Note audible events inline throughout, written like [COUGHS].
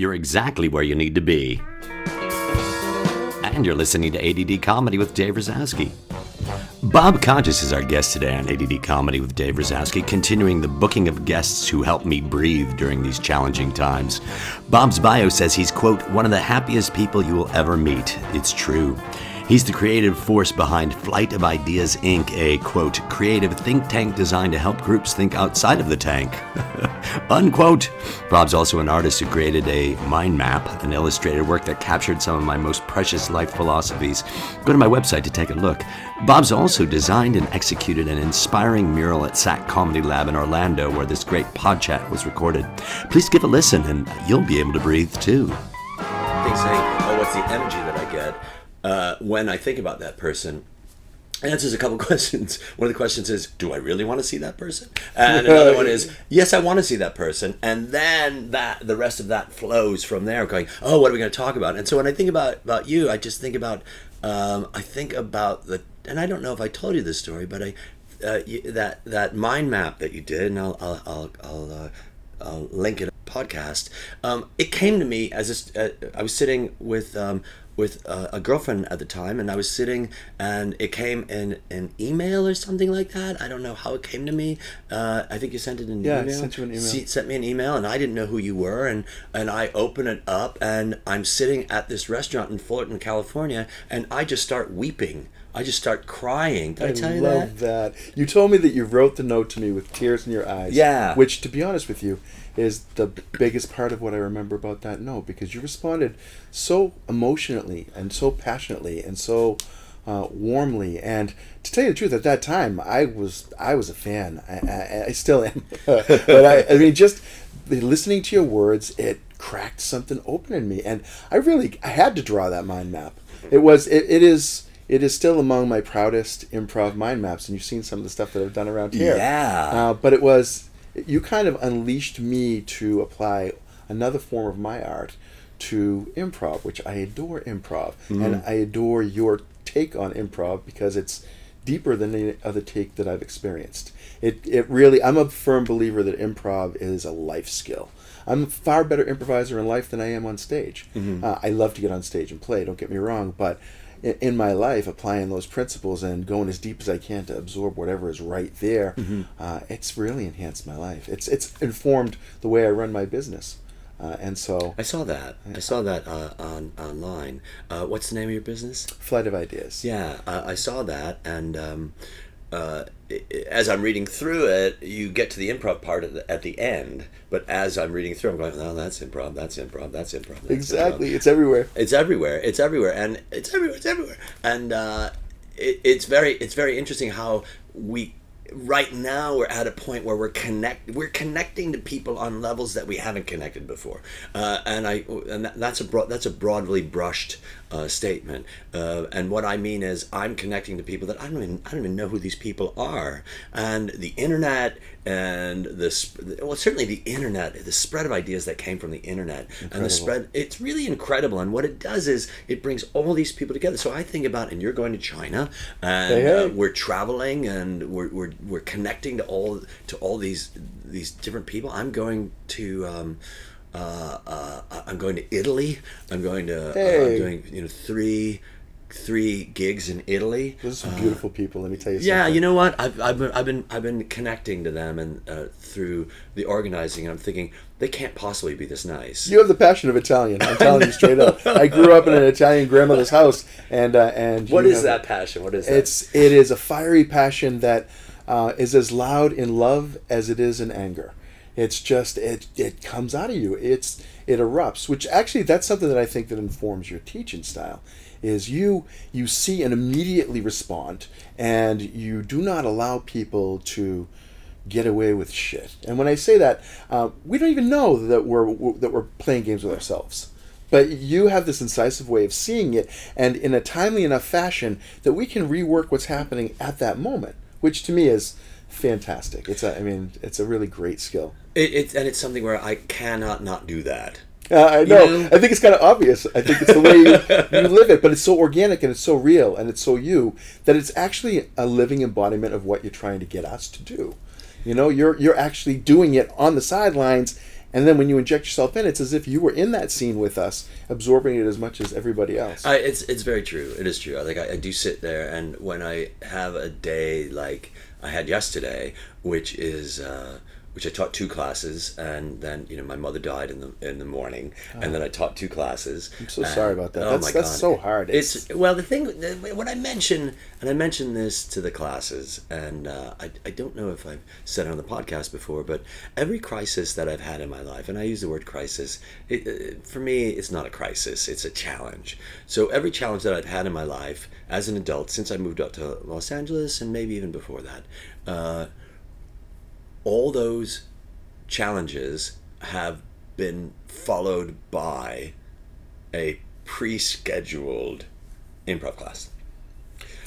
you're exactly where you need to be. And you're listening to ADD Comedy with Dave Razowsky. Bob Conscious is our guest today on ADD Comedy with Dave Razowsky, continuing the booking of guests who help me breathe during these challenging times. Bob's bio says he's, quote, one of the happiest people you will ever meet. It's true. He's the creative force behind Flight of Ideas Inc., a quote, creative think tank designed to help groups think outside of the tank. [LAUGHS] Unquote. Bob's also an artist who created a mind map, an illustrated work that captured some of my most precious life philosophies. Go to my website to take a look. Bob's also designed and executed an inspiring mural at SAK Comedy Lab in Orlando where this great podchat was recorded. Please give a listen and you'll be able to breathe too. They say, oh, what's the energy that I? Uh, when I think about that person, answers a couple [LAUGHS] questions. One of the questions is, "Do I really want to see that person?" And another one is, "Yes, I want to see that person." And then that the rest of that flows from there, going, "Oh, what are we going to talk about?" And so when I think about about you, I just think about um, I think about the, and I don't know if I told you this story, but I uh, you, that that mind map that you did, and I'll I'll I'll, I'll, uh, I'll link it podcast. Um, it came to me as a, uh, I was sitting with um, with uh, a girlfriend at the time, and I was sitting, and it came in an email or something like that. I don't know how it came to me. Uh, I think you sent it in yeah, email. Yeah, sent you an email. Sent me an email, and I didn't know who you were, and and I open it up, and I'm sitting at this restaurant in Fullerton, California, and I just start weeping. I just start crying. Did I, I tell you love that? that? You told me that you wrote the note to me with tears in your eyes. Yeah. Which, to be honest with you, is the biggest part of what I remember about that note because you responded so emotionally and so passionately and so uh, warmly. And to tell you the truth, at that time, I was I was a fan. I, I, I still am. [LAUGHS] but I, I mean, just listening to your words, it cracked something open in me, and I really I had to draw that mind map. It was it, it is it is still among my proudest improv mind maps, and you've seen some of the stuff that I've done around here. Yeah. Uh, but it was you kind of unleashed me to apply another form of my art to improv, which I adore improv, mm-hmm. and I adore your take on improv because it's deeper than any other take that I've experienced. It it really I'm a firm believer that improv is a life skill. I'm a far better improviser in life than I am on stage. Mm-hmm. Uh, I love to get on stage and play. Don't get me wrong, but in my life applying those principles and going as deep as I can to absorb whatever is right there, mm-hmm. uh, it's really enhanced my life. It's it's informed the way I run my business, uh, and so I saw that. I saw that uh, on online. Uh, what's the name of your business? Flight of Ideas. Yeah, I saw that, and um, uh, as I'm reading through it, you get to the improv part at the, at the end. But as I'm reading through, I'm going, "Oh, that's improv. That's improv. That's improv." That's exactly, improv. it's everywhere. It's everywhere. It's everywhere, and it's everywhere. It's everywhere, and uh, it, it's very it's very interesting how we right now we're at a point where we're connect we're connecting to people on levels that we haven't connected before uh, and I and that's a broad that's a broadly brushed uh, statement uh, and what I mean is I'm connecting to people that I don't even I don't even know who these people are and the internet and this well certainly the internet the spread of ideas that came from the internet incredible. and the spread it's really incredible and what it does is it brings all these people together so I think about and you're going to China and hey, hey. Uh, we're traveling and we're, we're we're connecting to all to all these these different people. I'm going to. Um, uh, uh, I'm going to Italy. I'm going to. Hey. Uh, I'm doing you know three three gigs in Italy. Those are beautiful people. Let me tell you. Yeah, something. you know what? I've, I've been I've been I've been connecting to them and uh, through the organizing. And I'm thinking they can't possibly be this nice. You have the passion of Italian. I'm [LAUGHS] telling you straight up. I grew up in an Italian grandmother's house, and uh, and what is that passion? What is that? It's it is a fiery passion that uh, is as loud in love as it is in anger. It's just it it comes out of you. It's it erupts, which actually that's something that I think that informs your teaching style. Is you you see and immediately respond, and you do not allow people to get away with shit. And when I say that, uh, we don't even know that we're that we're playing games with ourselves. But you have this incisive way of seeing it, and in a timely enough fashion that we can rework what's happening at that moment which to me is fantastic. It's a, I mean, it's a really great skill. It, it's and it's something where I cannot not do that. Uh, I know. You know. I think it's kind of obvious. I think it's the way you, you [LAUGHS] live it, but it's so organic and it's so real and it's so you that it's actually a living embodiment of what you're trying to get us to do. You know, you're you're actually doing it on the sidelines, And then when you inject yourself in, it's as if you were in that scene with us, absorbing it as much as everybody else. I, it's it's very true. It is true. I think I, I do sit there, and when I have a day like I had yesterday, which is. Uh, which I taught two classes, and then you know my mother died in the in the morning, oh. and then I taught two classes. I'm so and, sorry about that. Oh that's, my that's God. so hard. It's, it's, well the thing what I mentioned, and I mentioned this to the classes, and uh, I I don't know if I've said it on the podcast before, but every crisis that I've had in my life, and I use the word crisis, it, it, for me it's not a crisis, it's a challenge. So every challenge that I've had in my life as an adult since I moved up to Los Angeles, and maybe even before that. Uh, all those challenges have been followed by a pre-scheduled improv class.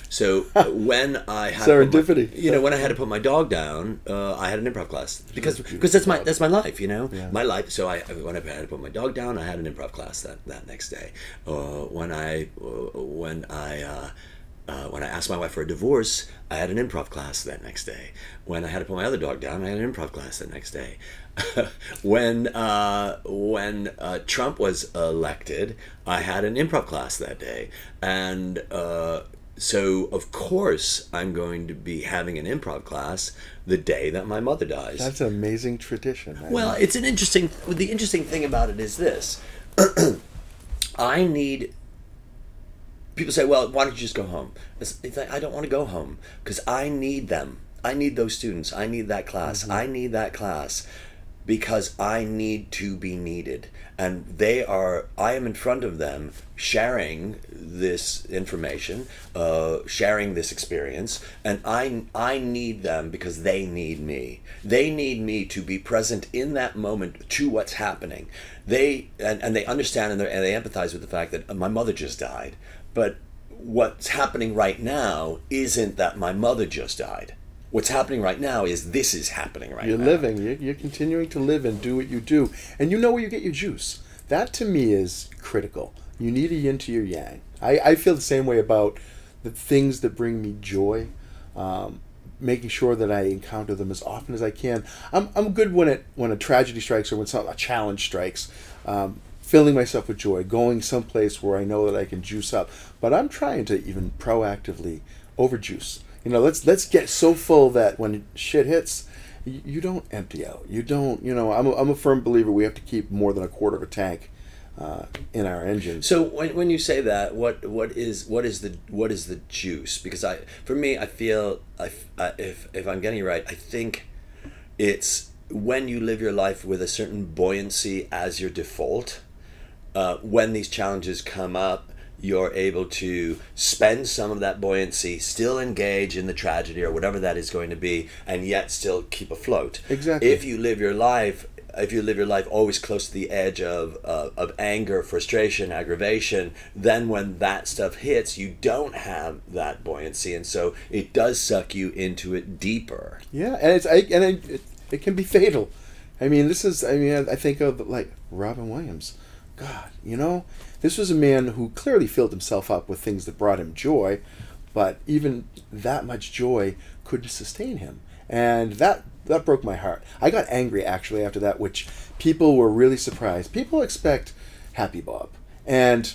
So [LAUGHS] when I had serendipity, my, you know, when I had to put my dog down, uh, I had an improv class because because that's my that's my life, you know, yeah. my life. So I when I had to put my dog down, I had an improv class that that next day. Uh, when I uh, when I uh, uh, when I asked my wife for a divorce, I had an improv class that next day. When I had to put my other dog down, I had an improv class that next day. [LAUGHS] when uh, when uh, Trump was elected, I had an improv class that day, and uh, so of course I'm going to be having an improv class the day that my mother dies. That's an amazing tradition. well, it's an interesting. The interesting thing about it is this: [CLEARS THROAT] I need people say, well, why don't you just go home? It's, it's like, I don't want to go home because I need them. I need those students. I need that class. Mm-hmm. I need that class because I need to be needed. And they are, I am in front of them sharing this information, uh, sharing this experience, and I, I need them because they need me. They need me to be present in that moment to what's happening. They, and, and they understand and, and they empathize with the fact that my mother just died. But what's happening right now isn't that my mother just died. What's happening right now is this is happening right you're now. You're living. You're, you're continuing to live and do what you do. And you know where you get your juice. That to me is critical. You need a yin to your yang. I, I feel the same way about the things that bring me joy. Um, making sure that I encounter them as often as I can. I'm, I'm good when it when a tragedy strikes or when some, a challenge strikes. Um, filling myself with joy, going someplace where I know that I can juice up. But I'm trying to even proactively overjuice. You know, let's let's get so full that when shit hits, you, don't empty out. You don't. You know, I'm a, I'm a firm believer we have to keep more than a quarter of a tank. Uh, in our engine. So when, when you say that, what what is what is the what is the juice? Because I, for me, I feel I, if if I'm getting it right, I think it's when you live your life with a certain buoyancy as your default uh, when these challenges come up, you're able to spend some of that buoyancy, still engage in the tragedy or whatever that is going to be, and yet still keep afloat. Exactly. If you live your life, if you live your life always close to the edge of, uh, of anger, frustration, aggravation, then when that stuff hits, you don't have that buoyancy, and so it does suck you into it deeper. Yeah, and it's I, and it, it can be fatal. I mean, this is I mean I think of like Robin Williams God, you know, this was a man who clearly filled himself up with things that brought him joy, but even that much joy couldn't sustain him. And that that broke my heart. I got angry actually after that, which people were really surprised. People expect Happy Bob. And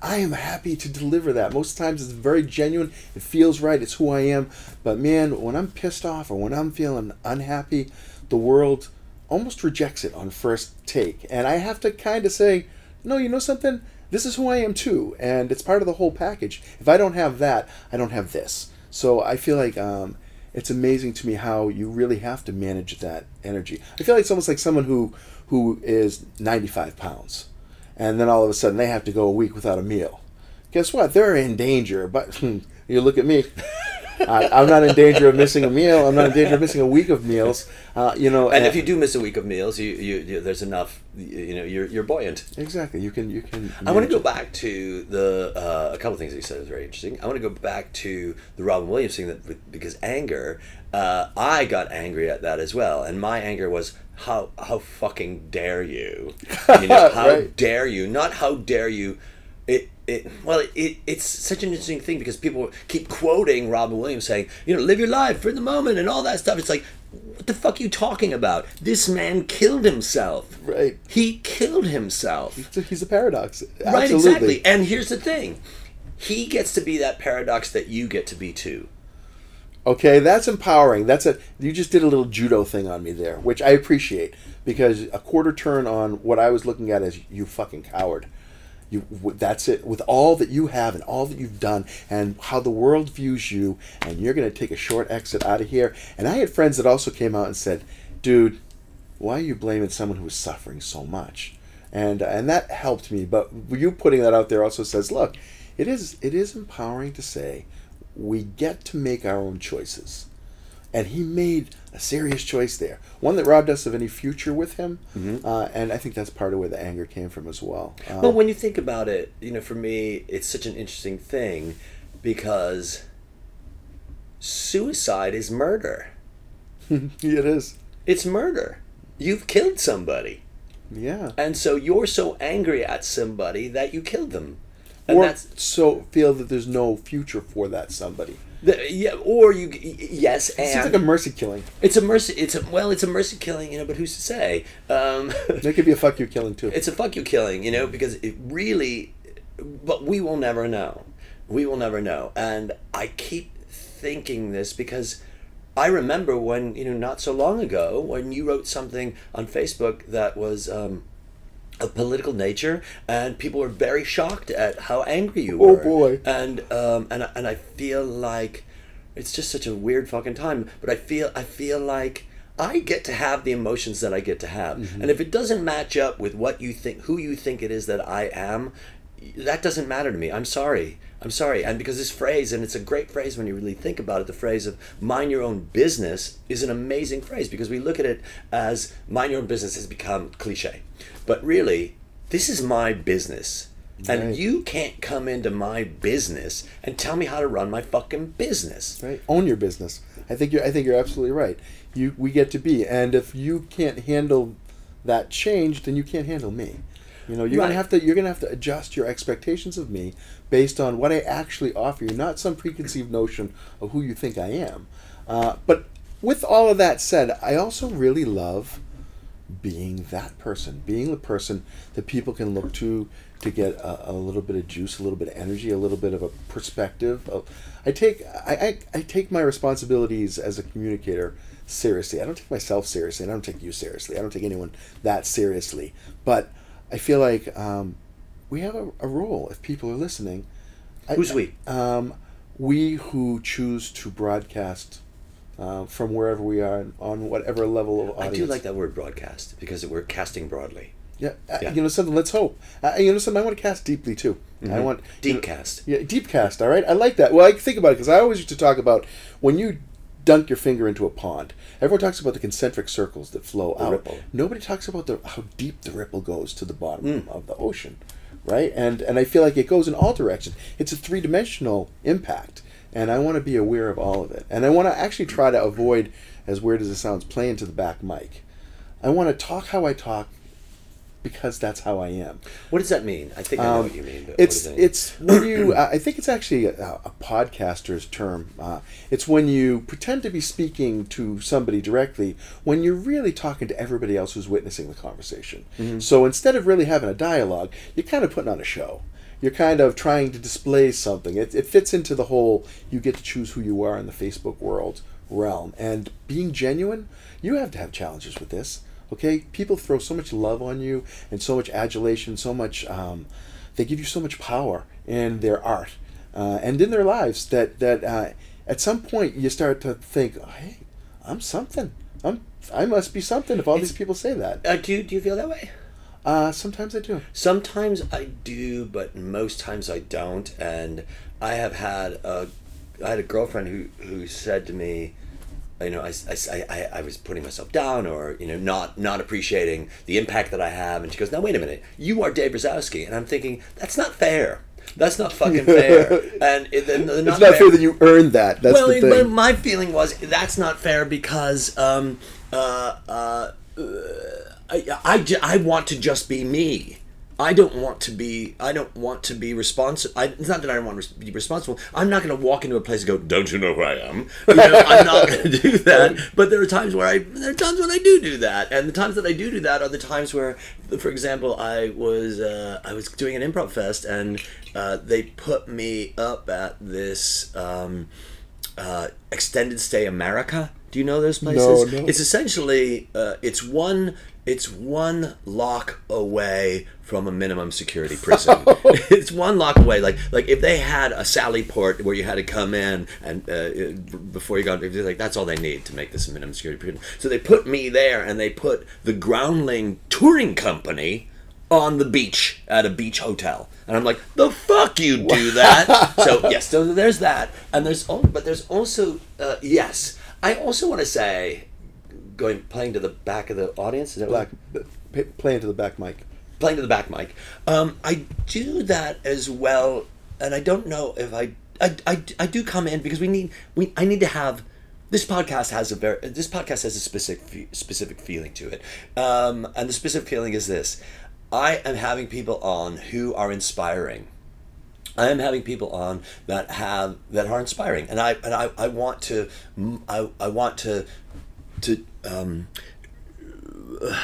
I am happy to deliver that. Most times it's very genuine. It feels right. It's who I am. But man, when I'm pissed off or when I'm feeling unhappy, the world almost rejects it on first take. And I have to kind of say, no, you know something? This is who I am too, and it's part of the whole package. If I don't have that, I don't have this. So I feel like um, it's amazing to me how you really have to manage that energy. I feel like it's almost like someone who who is 95 pounds, and then all of a sudden they have to go a week without a meal. Guess what? They're in danger. But [LAUGHS] you look at me. [LAUGHS] [LAUGHS] I, am not in danger of missing a meal. I'm not in danger of missing a week of meals. Uh, you know, and, and, if you do miss a week of meals, you, you, you, there's enough. You know, you're you're buoyant. Exactly. You can you can. I want to go back to the uh, a couple of things that you said was very interesting. I want to go back to the Robin Williams thing that because anger. Uh, I got angry at that as well, and my anger was how how fucking dare you? You know, [LAUGHS] how right. dare you? Not how dare you it, it well it, it's such an interesting thing because people keep quoting Robin Williams saying you know live your life for the moment and all that stuff it's like what the fuck are you talking about? This man killed himself. Right. He killed himself. He's a- He's a paradox. Right, Absolutely. exactly. And here's the thing. He gets to be that paradox that you get to be too. Okay, that's empowering. That's a you just did a little judo thing on me there, which I appreciate because a quarter turn on what I was looking at as you fucking coward. You that's it with all that you have and all that you've done and how the world views you and you're going to take a short exit out of here. And I had friends that also came out and said, "Dude, why are you blaming someone who is suffering so much?" And uh, and that helped me, but you putting that out there also says, "Look, it is it is empowering to say we get to make our own choices. And he made a serious choice there, one that robbed us of any future with him. Uh, and I think that's part of where the anger came from as well. Um, Well, when you think about it, you know, for me, it's such an interesting thing because suicide is murder. [LAUGHS] it is. It's murder. You've killed somebody. Yeah. And so you're so angry at somebody that you killed them. And Or that's so feel that there's no future for that somebody. The, yeah, or you yes, It seems like a mercy killing. it's a mercy. It's a well, it's a mercy killing, you know. But who's to say? Um, [LAUGHS] That could be a fuck you killing too. it's a fuck you killing, you know, because it really, but we will never know. We will never know. And I keep thinking this because I remember when, you know, not so long ago, when you wrote something on Facebook that was um, of political nature, and people were very shocked at how angry you were. Oh, were. boy. And um, and and I feel like it's just such a weird fucking time. But I feel I feel like I get to have the emotions that I get to have, Mm-hmm. and if it doesn't match up with what you think, who you think it is that I am, that doesn't matter to me. I'm sorry. I'm sorry. And because this phrase, and it's a great phrase when you really think about it, the phrase of mind your own business is an amazing phrase because we look at it as mind your own business has become cliche. But really, this is my business. And you can't come into my business and tell me how to run my fucking business. right? Own your business. I think you're. I think you're absolutely right. You we get to be, and if you can't handle that change, then you can't handle me. You know, you're Right. gonna have to. You're gonna have to adjust your expectations of me based on what I actually offer you, not some preconceived notion of who you think I am. Uh, but with all of that said, I also really love being that person, being the person that people can look to to get a, a little bit of juice, a little bit of energy, a little bit of a perspective. Of, I take I, I, I take my responsibilities as a communicator seriously. I don't take myself seriously, and I don't take you seriously. I don't take anyone that seriously. But I feel like um, we have a, a role if people are listening. I- Who's we? Um, we who choose to broadcast uh, from wherever we are on whatever level of audience. I do like that word broadcast because we're casting broadly. Yeah, uh, you know something. Let's hope. Uh, you know something. I want to cast deeply too. I want Mm-hmm. Deep you know- cast. Yeah, deep cast. All right, I like that. Well, I think about it because I always used to talk about when you dunk your finger into a pond. Everyone talks about the concentric circles that flow out. ripple. Nobody talks about the how deep the ripple goes to the bottom Mm. of the ocean, right? And and I feel like it goes in all directions. It's a three dimensional impact, and I want to be aware of all of it. And I want to actually try to avoid, as weird as it sounds, playing to the back mic. I want to talk how I talk because that's how I am. What does that mean? I think I know Um, what you mean. But it's what does it mean? it's when you. [CLEARS THROAT] I think it's actually a, a podcaster's term. Uh, it's when you pretend to be speaking to somebody directly when you're really talking to everybody else who's witnessing the conversation. Mm-hmm. So instead of really having a dialogue, you're kind of putting on a show. You're kind of trying to display something. It, it fits into the whole you get to choose who you are in the Facebook world realm. And being genuine, you have to have challenges with this. Okay, people throw so much love on you and so much adulation, so much. Um, they give you so much power in their art uh, and in their lives that that uh, at some point you start to think, oh, hey, I'm something. I'm I must be something if all these people say that. Uh, do, you, do you feel that way? Uh, sometimes I do. Sometimes I do, but most times I don't. And I have had a, I had a girlfriend who, who said to me, you know, I, I, I, I was putting myself down or, you know, not, not appreciating the impact that I have. And she goes, now, wait a minute, you are Dave Razowsky. And I'm thinking, that's not fair. That's not fucking fair. [LAUGHS] And it, the It's not fair that you earned that. That's well, the thing. my feeling was that's not fair because um, uh, uh, I, I, I want to just be me. I don't want to be. I don't want to be responsible. It's not that I don't want to be responsible. I'm not going to walk into a place and go, "Don't you know who I am?" You know, I'm not going to do that. But there are times where I. There are times when I do do that, and the times that I do do that are the times where, for example, I was uh, I was doing an improv fest, and uh, they put me up at this um, uh, extended stay America. Do you know those places? No, no. It's essentially uh, it's one it's one lock away from a minimum security prison. [LAUGHS] it's one lock away. Like like if they had a Sally Port where you had to come in and uh, before you got like that's all they need to make this a minimum security prison. So they put me there and they put the Groundling touring company on the beach at a beach hotel. And I'm like, the fuck you do [LAUGHS] that? so yes, so there's that, and there's oh, but there's also uh, yes, I also want to say, going playing to the back of the audience. Is that Black, what- p- playing to the back mic. playing to the back mic. Um, I do that as well, and I don't know if I, I, I, I do come in because we need we I need to have. This podcast has a very this podcast has a specific specific feeling to it, um, and the specific feeling is this: I am having people on who are inspiring. I am having people on that have that are inspiring, and I and I, I want to I, I want to to um, [SIGHS]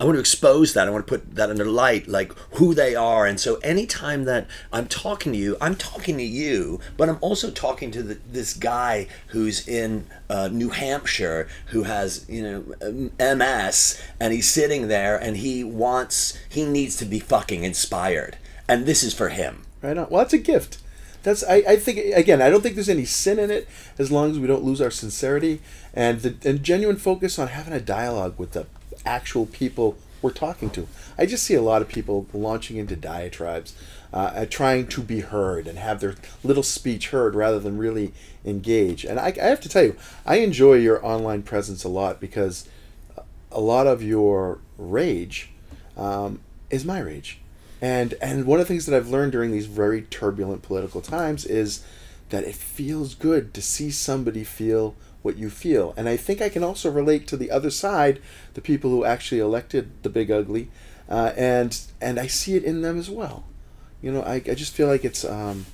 I want to expose that. I want to put that under light, like who they are. And so, anytime that I'm talking to you, I'm talking to you, but I'm also talking to the, this guy who's in uh, New Hampshire who has, you know, MS, and he's sitting there and he wants, he needs to be fucking inspired. And this is for him. Right on. Well, that's a gift. That's I, I think again. I don't think there's any sin in it as long as we don't lose our sincerity and the and genuine focus on having a dialogue with the actual people we're talking to. I just see a lot of people launching into diatribes, uh, uh, trying to be heard and have their little speech heard rather than really engage. And I, I have to tell you, I enjoy your online presence a lot because a lot of your rage um, is my rage. And and one of the things that I've learned during these very turbulent political times is that it feels good to see somebody feel what you feel. And I think I can also relate to the other side, the people who actually elected the big ugly, uh, and and I see it in them as well. You know, I, I just feel like it's um,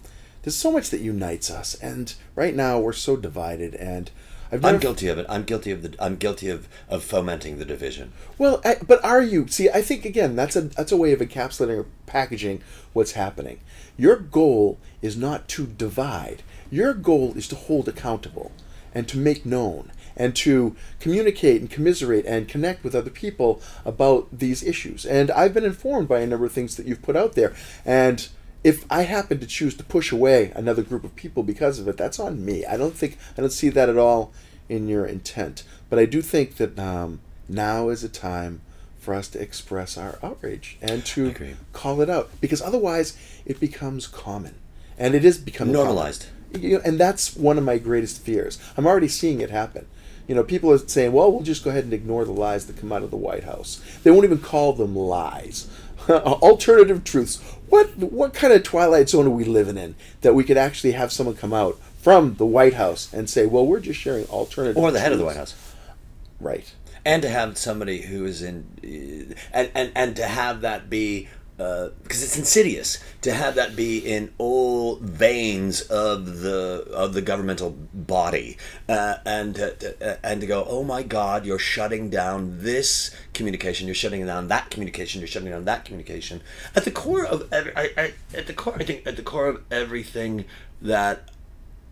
there's so much that unites us, and right now we're so divided. And I've I'm guilty of it. I'm guilty of the. I'm guilty of, of fomenting the division. Well, I, but are you? See, I think again that's a that's a way of encapsulating or packaging what's happening. Your goal is not to divide. Your goal is to hold accountable and to make known and to communicate and commiserate and connect with other people about these issues. And I've been informed by a number of things that you've put out there. And if I happen to choose to push away another group of people because of it, that's on me. I don't think I don't see that at all in your intent. But I do think that um, now is a time for us to express our outrage and to call it out because otherwise it becomes common, and it is becoming. Normalized. You know, and that's one of my greatest fears. I'm already seeing it happen. You know, people are saying, "Well, we'll just go ahead and ignore the lies that come out of the White House." They won't even call them lies. [LAUGHS] Alternative truths. What what kind of twilight zone are we living in that we could actually have someone come out from the White House and say, "Well, we're just sharing alternative." Or the head of the. White House. Right. and to have somebody who is in uh, and and, and to have that be because it's insidious to have that be in all veins of the of the governmental body uh, and uh, and to go oh my god you're shutting down this communication you're shutting down that communication you're shutting down that communication at the core of every I, I, at the core I think at the core of everything that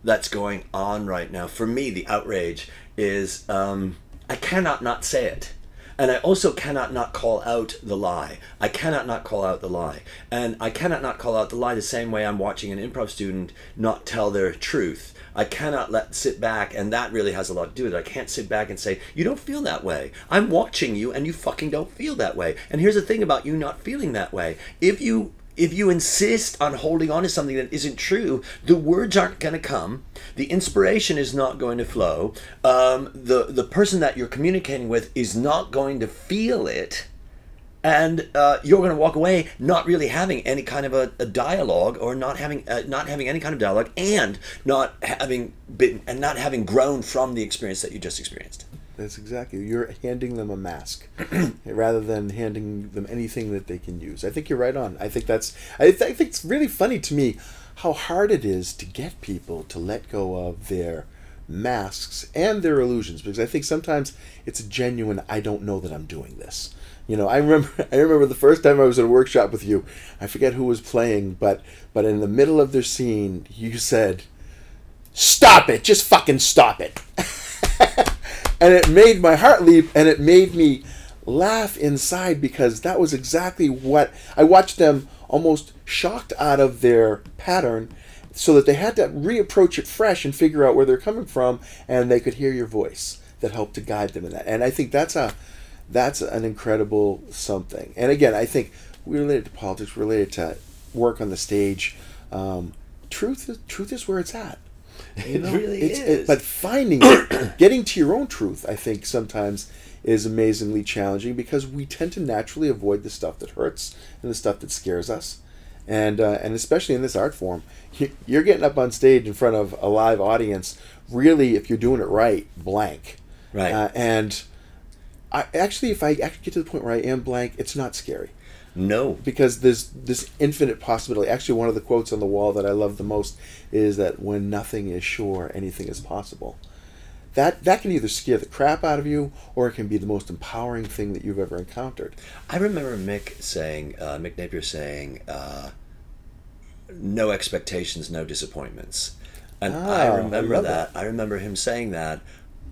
that's going on right now. For me, the outrage is um, I cannot not say it. And I also cannot not call out the lie. I cannot not call out the lie. And I cannot not call out the lie the same way I'm watching an improv student not tell their truth. I cannot let sit back, and that really has a lot to do with it. I can't sit back and say, You don't feel that way. I'm watching you, and you fucking don't feel that way. And here's the thing about you not feeling that way. If you if you insist on holding on to something that isn't true, the words aren't going to come. The inspiration is not going to flow. Um, the the person that you're communicating with is not going to feel it, and uh, you're going to walk away not really having any kind of a, a dialogue, or not having uh, not having any kind of dialogue, and not having been and not having grown from the experience that you just experienced. That's exactly. You're handing them a mask [CLEARS THROAT] rather than handing them anything that they can use. I think you're right on. I think that's. I, th- I think it's really funny to me how hard it is to get people to let go of their masks and their illusions because I think sometimes it's a genuine I don't know that I'm doing this. You know, I remember [LAUGHS] I remember the first time I was at a workshop with you. I forget who was playing, but but in the middle of their scene, you said, "Stop it! Just fucking stop it!" [LAUGHS] and it made my heart leap, and it made me laugh inside because that was exactly what I watched them almost shocked out of their pattern so that they had to reapproach it fresh and figure out where they're coming from and they could hear your voice that helped to guide them in that. And i think that's a that's an incredible something. And again i think we related to politics related to work on the stage. Um, truth truth is where it's at it [LAUGHS] really is it, but finding it [COUGHS] getting to your own truth i think sometimes is amazingly challenging because we tend to naturally avoid the stuff that hurts and the stuff that scares us and uh, and especially in this art form, you're getting up on stage in front of a live audience. Really, if you're doing it right, blank. Right. Uh, and I actually, if I actually get to the point where I am blank, it's not scary. No. Because there's this infinite possibility. Actually, one of the quotes on the wall that I love the most is that when nothing is sure, anything is possible. That that can either scare the crap out of you, or it can be the most empowering thing that you've ever encountered. I remember Mick saying, uh, Mick Napier saying, uh, "No expectations, no disappointments," and Ah, I I remember love that. I remember him saying that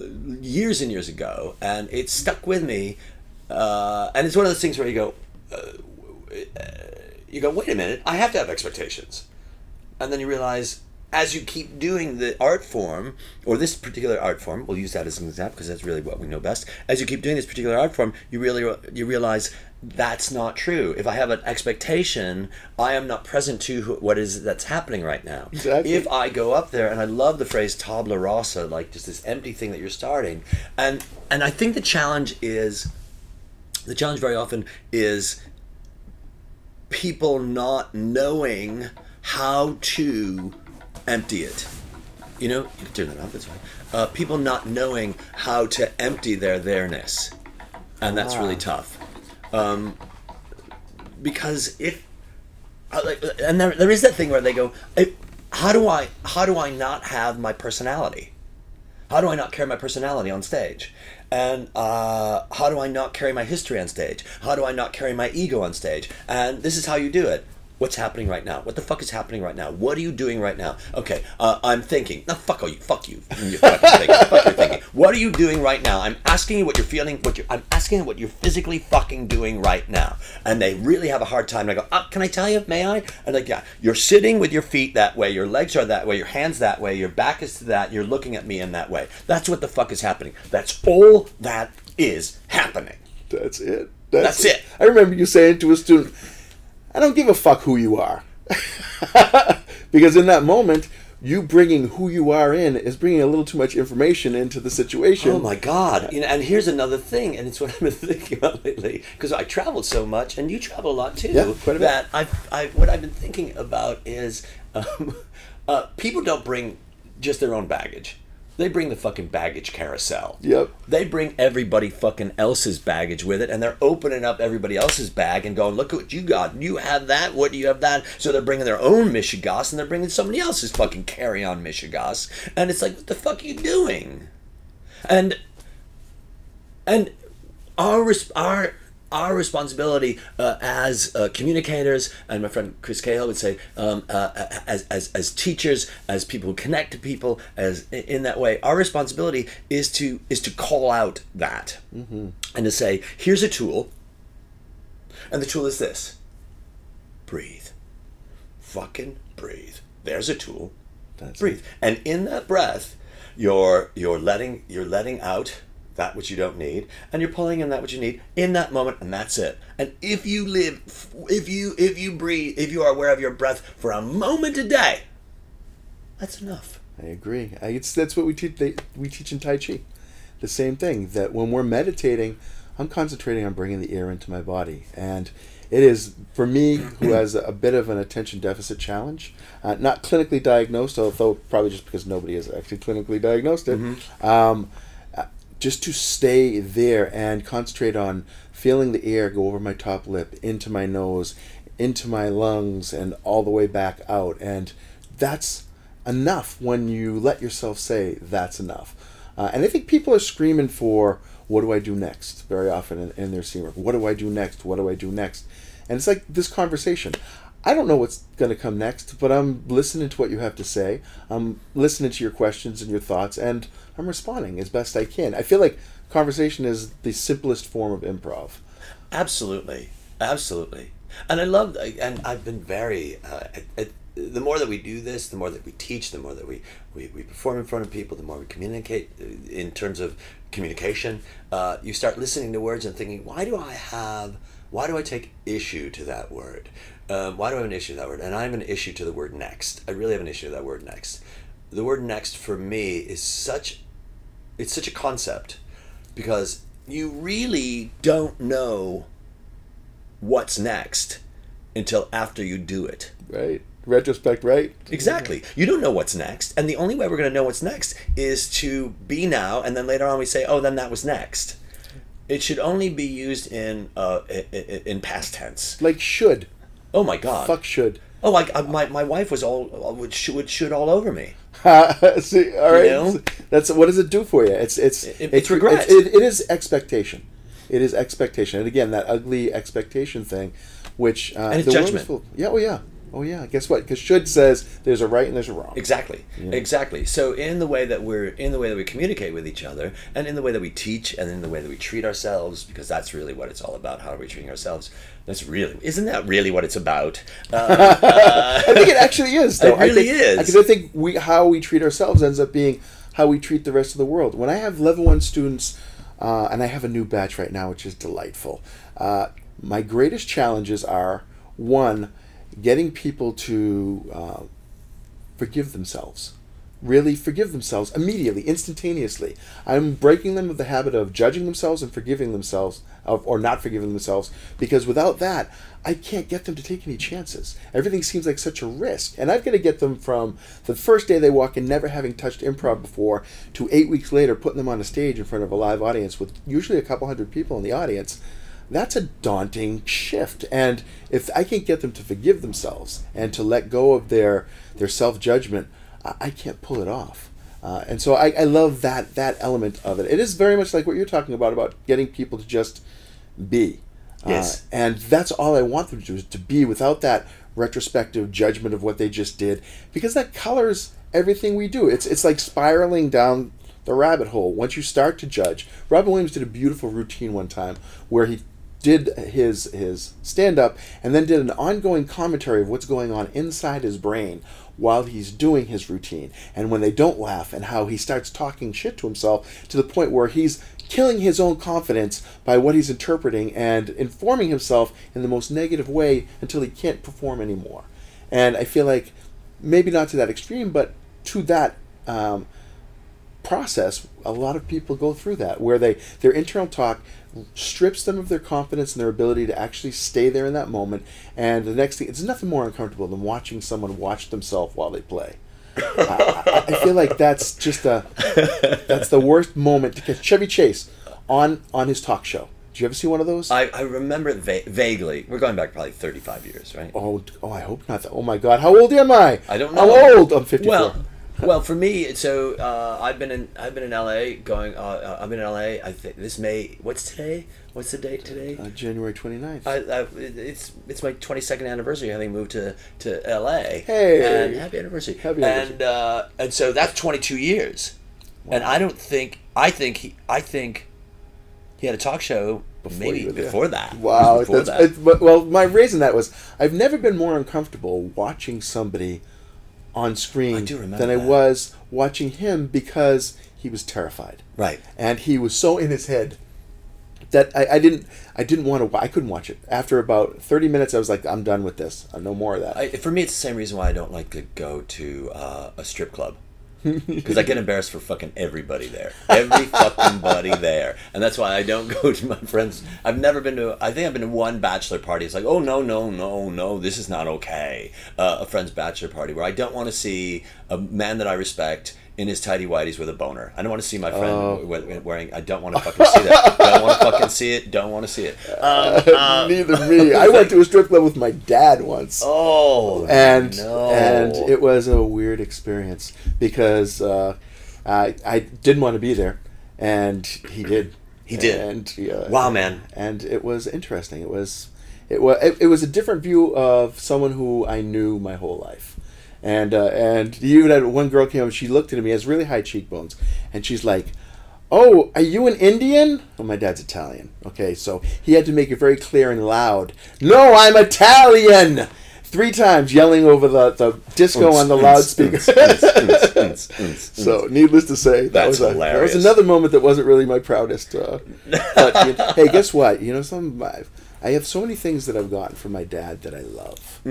uh, years and years ago, and it stuck with me. Uh, and it's one of those things where you go, uh, you go, wait a minute, I have to have expectations, and then you realize as you keep doing the art form, or this particular art form, we'll use that as an example because that's really what we know best. As you keep doing this particular art form, you really you realize that's not true. If I have an expectation, I am not present to who- what is that's happening right now. Exactly. If I go up there, and I love the phrase "tabla rasa," like just this empty thing that you're starting, and and I think the challenge is, the challenge very often is people not knowing how to empty it. You know, you can turn that off. That's fine. Uh, people not knowing how to empty their there-ness, and that's really tough. Um, because if, uh, like, and there, there is that thing where they go, "How do I, how do I not have my personality? How do I not carry my personality on stage?" And uh, how do I not carry my history on stage? How do I not carry my ego on stage? And this is how you do it. What's happening right now? What the fuck is happening right now? What are you doing right now? Okay, uh, I'm thinking. No, fuck you. Fuck you. You're fucking thinking. fuck your thinking. What are you doing right now? I'm asking you what you're feeling. What you're. I'm asking you what you're physically fucking doing right now. And they really have a hard time. And I go, uh, can I tell you? May I? And like, yeah. You're sitting with your feet that way. Your legs are that way. Your hands that way. Your back is to that. You're looking at me in that way. That's what the fuck is happening. That's all that is happening. That's it. That's it. I remember you saying to a student, I don't give a fuck who you are. [LAUGHS] because in that moment, you bringing who you are in is bringing a little too much information into the situation. Oh my God! You know, and here's another thing, and it's what I've been [LAUGHS] thinking about lately because I traveled so much, and you travel a lot too. Yeah, quite a bit. I've, I, what I've been thinking about is, [LAUGHS] um, uh, people don't bring just their own baggage. They bring the fucking baggage carousel. Yep. They bring everybody fucking else's baggage with it, and they're opening up everybody else's bag and going, "Look what you got! You have that. What do you have that?" So they're bringing their own mishigas, and they're bringing somebody else's fucking carry-on mishigas, and it's like, "What the fuck are you doing?" And and our our our responsibility uh, as uh, communicators, and my friend Chris Cahill would say, um, uh, as, as as teachers, as people who connect to people, as in that way, our responsibility is to is to call out that and to say, here's a tool, and the tool is this: breathe, fucking breathe. There's a tool. That's breathe, and in that breath, you're you're letting you're letting out that which you don't need and you're pulling in that which you need in that moment and that's it and if you live if you if you breathe if you are aware of your breath for a moment a day that's enough I agree. I, it's that's what we teach. They, we teach in Tai Chi. The same thing that when we're meditating, I'm concentrating on bringing the air into my body, and it is for me who [CLEARS THROAT] has a bit of an attention deficit challenge, uh, not clinically diagnosed, although probably just because nobody has actually clinically diagnosed it. Um, uh, just to stay there and concentrate on feeling the air go over my top lip, into my nose, into my lungs, and all the way back out. And that's enough when you let yourself say, that's enough. Uh, and I think people are screaming for, what do I do next? Very often in, in their scene work. What do I do next? What do I do next? And it's like this conversation. I don't know what's going to come next, but I'm listening to what you have to say. I'm listening to your questions and your thoughts, and I'm responding as best I can. I feel like conversation is the simplest form of improv. Absolutely, absolutely. And I love, and I've been very. Uh, the more that we do this, the more that we teach, the more that we, we, we perform in front of people, the more we communicate uh, in terms of communication. Uh, you start listening to words and thinking, why do I have, why do I take issue to that word? Um, why do I have an issue to that word? And I have an issue to the word next. I really have an issue to that word next. The word next for me is such, it's such a concept because you really don't know what's next until after you do it. Right. Retrospect, right? Exactly. You don't know what's next. And the only way we're going to know what's next is to be now, and then later on we say, oh, then that was next. It should only be used in uh, in past tense. Like should. Oh my God. Fuck should. Oh, like uh, my, my wife was all would should, should all over me. [LAUGHS] See, all right. You know? That's what does it do for you? It's it's it, it's regret. It, it, it is expectation. It is expectation, and again, that ugly expectation thing, which uh, and it's judgment. Full, yeah, oh yeah, Oh yeah, guess what? Because should says there's a right and there's a wrong. Exactly, yeah. exactly. So in the way that we're in the way that we communicate with each other, and in the way that we teach, and in the way that we treat ourselves, because that's really what it's all about. How are we treating ourselves? That's really isn't that really what it's about? Uh, [LAUGHS] uh, I think it actually is. Though. It really I think, is because I think we how we treat ourselves ends up being how we treat the rest of the world. When I have level one students, uh, and I have a new batch right now, which is delightful. Uh, my greatest challenges are one getting people to uh, forgive themselves. Really forgive themselves immediately instantaneously. I'm breaking them of the habit of judging themselves and forgiving themselves of, or not forgiving themselves because without that i can't get them to take any chances. Everything seems like such a risk. And i've got to get them from the first day they walk in never having touched improv before to eight weeks later putting them on a stage in front of a live audience with usually a couple hundred people in the audience that's a daunting shift. And if I can't get them to forgive themselves and to let go of their their self judgment, I, I, can't pull it off. Uh, and so I, I love that that element of it. It is very much like what you're talking about about getting people to just be. Uh, yes. Uh, and that's all I want them to do is to be without that retrospective judgment of what they just did, because that colors everything we do. It's it's like spiraling down the rabbit hole. Once you start to judge, Robin Williams did a beautiful routine one time where he did his his stand up and then did an ongoing commentary of what's going on inside his brain while he's doing his routine and when they don't laugh and how he starts talking shit to himself to the point where he's killing his own confidence by what he's interpreting and informing himself in the most negative way until he can't perform anymore. And i feel like maybe not to that extreme but to that um, process a lot of people go through that where they their internal talk strips them of their confidence and their ability to actually stay there in that moment. And the next thing, it's nothing more uncomfortable than watching someone watch themselves while they play. I, I, feel like that's just a that's the worst moment to catch Chevy Chase on on his talk show. Did you ever see one of those? I, I remember it va- vaguely. We're going back probably 35 years, right? Oh, oh, I hope not. Oh my God, how old am I? I don't know. I'm old. I'm 54. Well, well, for me, so uh, I've been in I've been in LA. Going, uh, uh, I've been in LA. I think this May. What's today? What's the date today? Uh, January 29th. I, I, it's it's my twenty second anniversary having moved to, to LA. Hey, and happy anniversary! Happy anniversary! And uh, and so that's twenty two years. Wow. And I don't think I think he I think he had a talk show before maybe before that. Wow, before that's, that. well, my reason that was I've never been more uncomfortable watching somebody on screen than that. I was watching him because he was terrified. Right. And he was so in his head that I, I didn't I didn't want to I couldn't watch it. After about thirty minutes, I was like, I'm done with this. No more of that. I, for me, it's the same reason why I don't like to go to uh, a strip club [LAUGHS] because I get embarrassed for fucking everybody there, every fucking buddy there, and that's why I don't [LAUGHS] go to my friends. I've never been to. I think I've been to one bachelor party. It's like, oh no, no, no, no, this is not okay. Uh, a friend's bachelor party where I don't want to see a man that I respect in his tidy whities with a boner. I don't want to see my friend Oh. we- we- wearing. I don't want to fucking see that. [LAUGHS] don't want to fucking see it. Don't want to see it. Um, [LAUGHS] uh, Neither me. I went to a strip club with my dad once. oh, and no. and it was a weird experience because uh, I I didn't want to be there, and he did. He did. And uh, Wow, man. And it was interesting. It was it was it, it was a different view of someone who I knew my whole life. And uh, and you even had one girl came up. She looked at me. Has really high cheekbones, and she's like, "Oh, are you an Indian?" Well, my dad's Italian. Okay, so he had to make it very clear and loud. No, I'm Italian. Three times, yelling over the, the disco on the loudspeaker. so, needless to say, that That's was a, that was another moment that wasn't really my proudest. Uh, but you know, hey, guess what? You know, some I, have so many things that I've gotten from my dad that I love.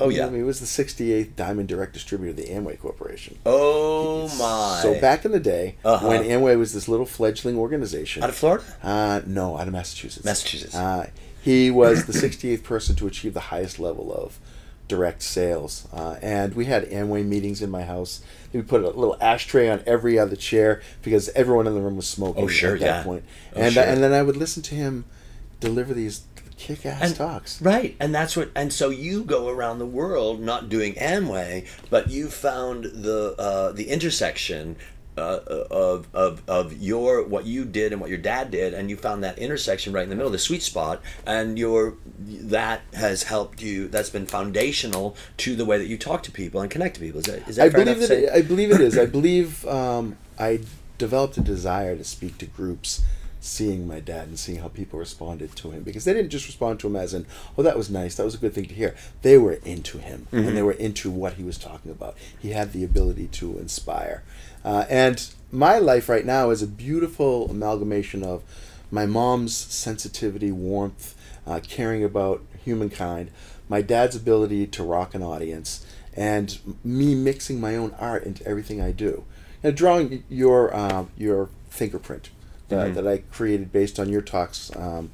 Oh You yeah. I mean, it was the 68th Diamond Direct Distributor of the Amway Corporation. Oh my. So back in the day, Uh-huh. when Amway was this little fledgling organization, out of Florida. uh, no, out of Massachusetts. Massachusetts. Uh, he was the 68th person to achieve the highest level of direct sales. Uh, and we had Amway meetings in my house. We put a little ashtray on every other chair because everyone in the room was smoking Oh, sure, at that yeah. point. Oh, and, sure. and then I would listen to him deliver these kick-ass And- talks. Right, and that's what. And so you go around the world not doing Amway, but you found the uh, the intersection uh, of of of your what you did and what your dad did, and you found that intersection right in the middle, the sweet spot, and your that has helped you. That's been foundational to the way that you talk to people and connect to people. Is that is that I believe enough to that say? I believe it is. I [LAUGHS] believe um, I developed a desire to speak to groups, seeing my dad and seeing how people responded to him because they didn't just respond to him as in, "Oh, that was nice, that was a good thing to hear." They were into him Mm-hmm. and they were into what he was talking about. He had the ability to inspire, uh, and my life right now is a beautiful amalgamation of my mom's sensitivity, warmth, uh, caring about humankind, my dad's ability to rock an audience, and me mixing my own art into everything I do. Now, drawing your uh, your fingerprint that, that I created based on your talks. Um,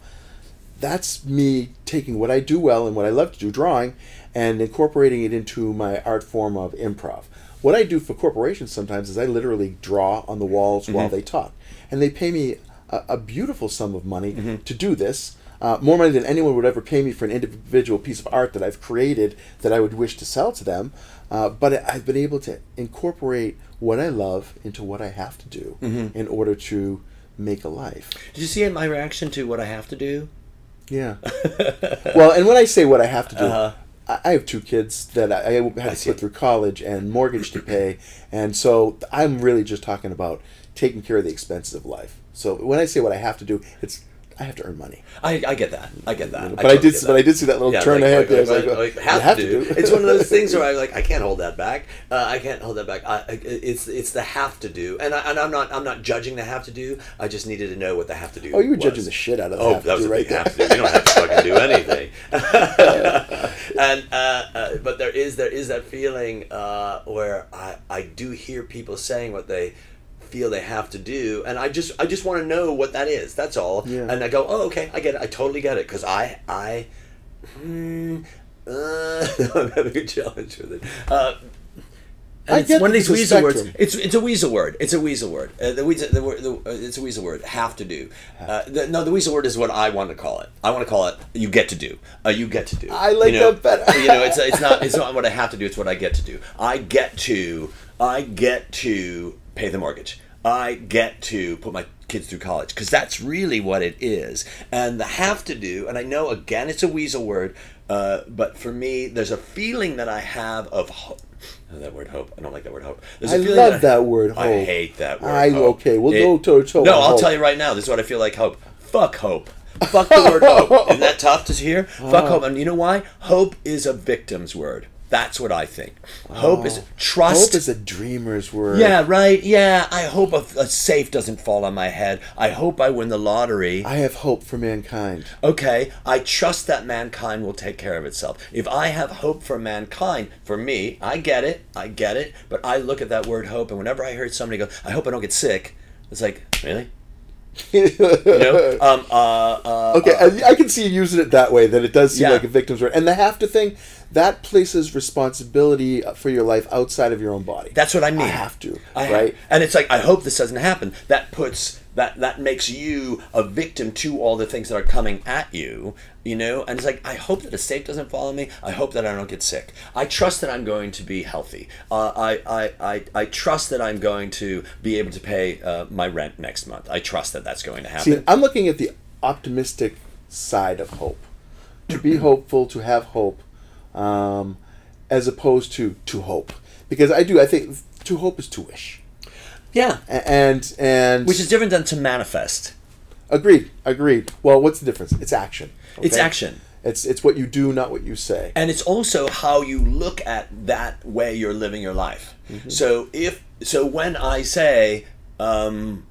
that's me taking what I do well and what I love to do, drawing, and incorporating it into my art form of improv. What I do for corporations sometimes is I literally draw on the walls while they talk, and they pay me a, a beautiful sum of money to do this. Uh, more money than anyone would ever pay me for an individual piece of art that I've created that I would wish to sell to them. Uh, but I've been able to incorporate what I love into what I have to do in order to make a life. Did you see in my reaction to what I have to do? Yeah. [LAUGHS] well, and when I say what I have to do, Uh-huh. I have two kids that I, had to put through college and mortgage to pay, and so I'm really just talking about taking care of the expenses of life. So when I say what I have to do, it's I have to earn money. I, I get that. I get that. But I, did, but I did see that little turn like, ahead like, there. I like, like, like, you have, to, do. [LAUGHS] it's one of those things where I like I can't hold that back. Uh, I can't hold that back. I, I, it's it's the have to do, and, I, and I'm not I'm not judging the have to do. I just needed to know what the have to do. Oh, you were was. judging the shit out of the Oh, have to that was do a right big there. have to do. You don't have to fucking do anything. [LAUGHS] and uh, uh, but there is there is that feeling uh, where I I do hear people saying what they feel they have to do and i just i just want to know what that is that's all Yeah. and i go oh okay i get it i totally get it because i i Hmm, uh, [LAUGHS] I'm having a challenge with it. Uh, and I it's get one of these weasel words. it's it's a weasel word. It's a weasel word. Uh, the weasel the, word- the, uh, it's a weasel word. Have to do. Uh, the, no, the weasel word is what I want to call it. I want to call it. You get to do. Uh, you get to do. I like you know? that better. you know, it's it's not [LAUGHS] it's not what I have to do. It's what I get to do. I get to I get to pay the mortgage. I get to put my kids through college because that's really what it is. And the have to do, and I know again it's a weasel word, uh, but for me, there's a feeling that I have of hope. Oh, that word hope. I don't like that word hope. There's I love I- that word, hope. I hate that word. I- hope. okay, we'll go toe to toe No, I'll hope. tell you right now. This is what I feel like. Hope. Fuck hope. Fuck the word hope. [LAUGHS] Isn't that tough to hear? Fuck hope. And you know why? Hope is a victim's word. That's what I think. Hope is trust. Hope is a dreamer's word. yeah, right. Yeah, I hope a, a safe doesn't fall on my head. I hope I win the lottery. I have hope for mankind. Okay, I trust that mankind will take care of itself. If I have hope for mankind, for me, I get it, I get it, but I look at that word hope, and whenever I heard somebody go, I hope I don't get sick, it's like, really? You know? [LAUGHS] Um, uh, uh, Okay, I, I can see you using it that way. That it does seem Yeah. like a victim's word, and the have to thing. That places responsibility for your life outside of your own body. That's what I mean. I have to, I right? And it's like I hope this doesn't happen. That puts that that makes you a victim to all the things that are coming at you. You know, and it's like I hope that the state doesn't follow me. I hope that I don't get sick. I trust that I'm going to be healthy. Uh, I, I I I trust that I'm going to be able to pay uh, my rent next month. I trust that that's going to happen. See, I'm looking at the optimistic side of hope. To be hopeful, to have hope, um, as opposed to to hope, because I do. I think to hope is to wish, yeah, A- and and which is different than to manifest. agreed, agreed. Well, what's the difference? It's action. It's action. It's it's what you do, not what you say. and it's also how you look at that way you're living your life so if so when i say um,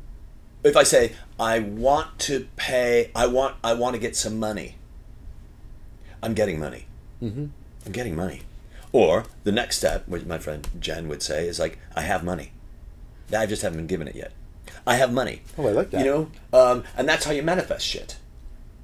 if i say i want to pay i want i want to get some money i'm getting money mm-hmm. I'm getting money or the next step which my friend jen would say is like i have money i just haven't been given it yet i have money Oh, I like that. you know um, and that's how you manifest shit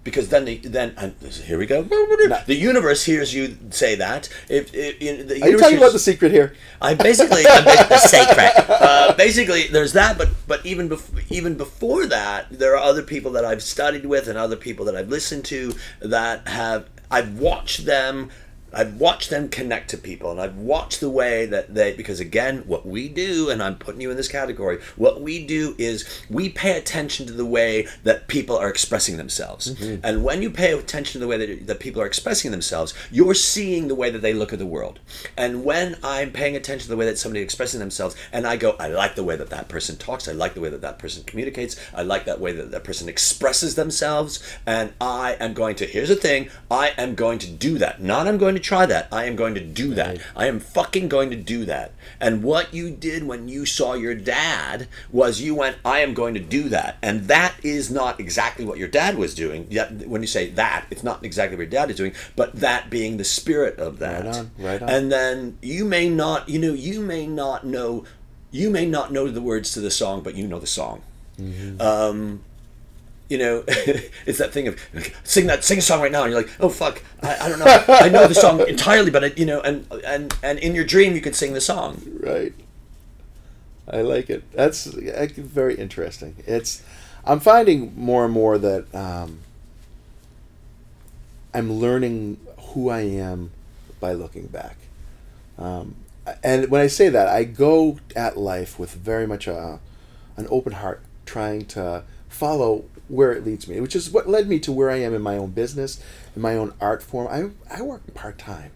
because then the then and here we go. [LAUGHS] The universe hears you say that. If, if, in the Are you talking about the secret here? I basically I'm ba- the sacred. Uh, basically, there's that, but but even before even before that, there are other people that I've studied with and other people that I've listened to that have I've watched them. I've watched them connect to people, and I've watched the way that they. Because again, what we do, and I'm putting you in this category. What we do is we pay attention to the way that people are expressing themselves, mm-hmm. and when you pay attention to the way that, that people are expressing themselves, you're seeing the way that they look at the world. And when I'm paying attention to the way that somebody is expressing themselves, and I go, I like the way that that person talks, I like the way that that person communicates, I like that way that that person expresses themselves, and I am going to, here's the thing, I am going to do that. Not I'm going to try that, I am going to do that. I am fucking going to do that. And what you did when you saw your dad was you went, I am going to do that. And that is not exactly what your dad was doing. Yet when you say that, it's not exactly what your dad is doing, but that being the spirit of that. Right on, right on. And then you may not, you know, you may not know, you may not know the words to the song, but you know the song. Mm-hmm. Um, you know, [LAUGHS] it's that thing of sing that sing a song right now, and you're like, oh fuck, I, I don't know, I know the song [LAUGHS] entirely, but I, you know, and and and in your dream you can sing the song. Right. I like it. That's that's very interesting. It's I'm finding more and more that um, I'm learning who I am by looking back. Um, and when I say that, I go at life with very much a, an open heart, trying to follow where it leads me, which is what led me to where I am in my own business, in my own art form. I, I work part time.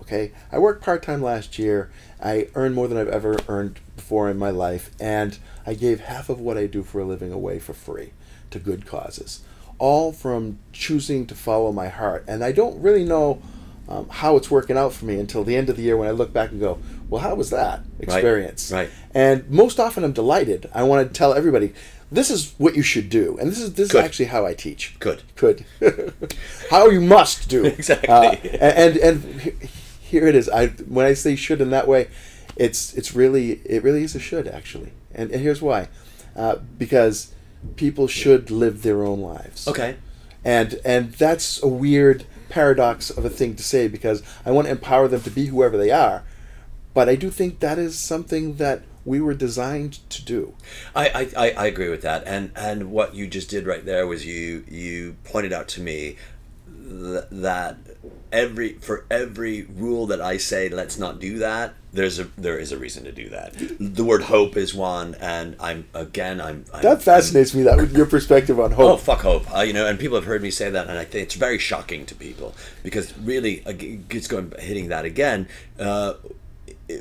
Okay, I worked part time last year. I earned more than I've ever earned before in my life, and I gave half of what I do for a living away for free to good causes. All from choosing to follow my heart, and I don't really know um, how it's working out for me until the end of the year when I look back and go, "Well, how was that experience?" right. And most often, I'm delighted. I want to tell everybody, "This is what you should do," and this is this is actually how I teach. Good. could [LAUGHS] how you must do. [LAUGHS] Exactly. Uh, and and he- here it is. I when i say should in that way it's it's really it really is a should actually. And, and here's why. Uh, because people should live their own lives. Okay. and and that's a weird paradox of a thing to say because i want to empower them to be whoever they are but i do think that is something that we were designed to do I, I, I- agree with that, and and what you just did right there was you you pointed out to me th- that every for every rule that I say let's not do that there's a there is a reason to do that. The word hope is one, and I'm again I'm, I'm that fascinates me that your perspective on hope Oh fuck hope! Uh, you know, and people have heard me say that, and I think it's very shocking to people because really, it's going hitting that again. Uh,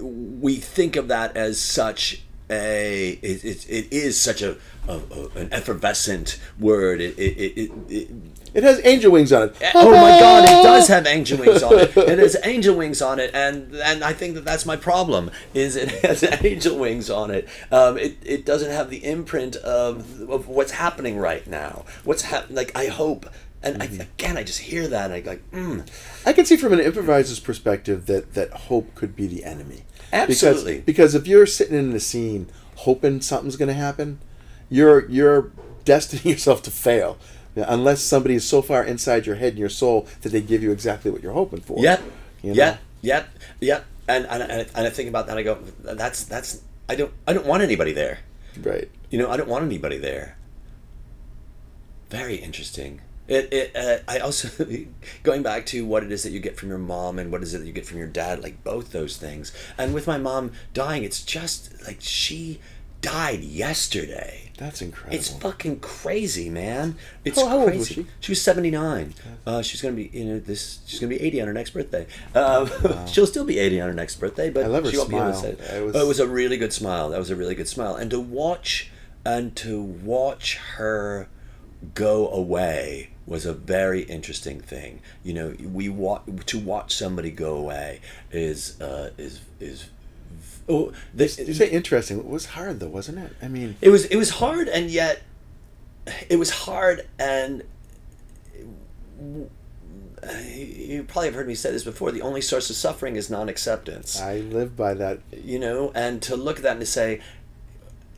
we think of that as such a it, it, it is such a, a, a an effervescent word. It, it, it, it, it it has angel wings on it Oh my [LAUGHS] God! It does have angel wings on it. It has angel wings on it, and and I think that that's my problem. Is it [LAUGHS] has angel wings on it? Um, it it doesn't have the imprint of of what's happening right now. What's happening? Like I hope, and I, again, I just hear that, and I like, mm, I can see from an improviser's perspective that that hope could be the enemy. Absolutely. Because, because if you're sitting in a scene hoping something's going to happen, you're you're destining [LAUGHS] yourself to fail unless somebody is so far inside your head and your soul that they give you exactly what you're hoping for. Yep. You know? Yeah, yeah, yeah. And and and I think about that. I go, that's that's. I don't I don't want anybody there. Right. You know, I don't want anybody there. Very interesting. It, it uh, I also [LAUGHS] going back to what it is that you get from your mom and what is it that you get from your dad, like both those things. And with my mom dying, it's just like she died yesterday. That's incredible. It's fucking crazy, man. It's How- how old was she? She was seventy nine. Uh, she's gonna be you know this. She's gonna be eighty on her next birthday. Uh, [LAUGHS] she'll still be eighty on her next birthday, but I love her she won't be able to smile. say It was- Oh, it was a really good smile. That was a really good smile, and to watch and to watch her go away was a very interesting thing. You know, we wa- to watch somebody go away is uh, is is. Oh, this, You say interesting. It was hard though, wasn't it? I mean, it was it was hard and yet it was hard and you probably have heard me say this before the only source of suffering is non-acceptance I live by that. you know and to look at that and to say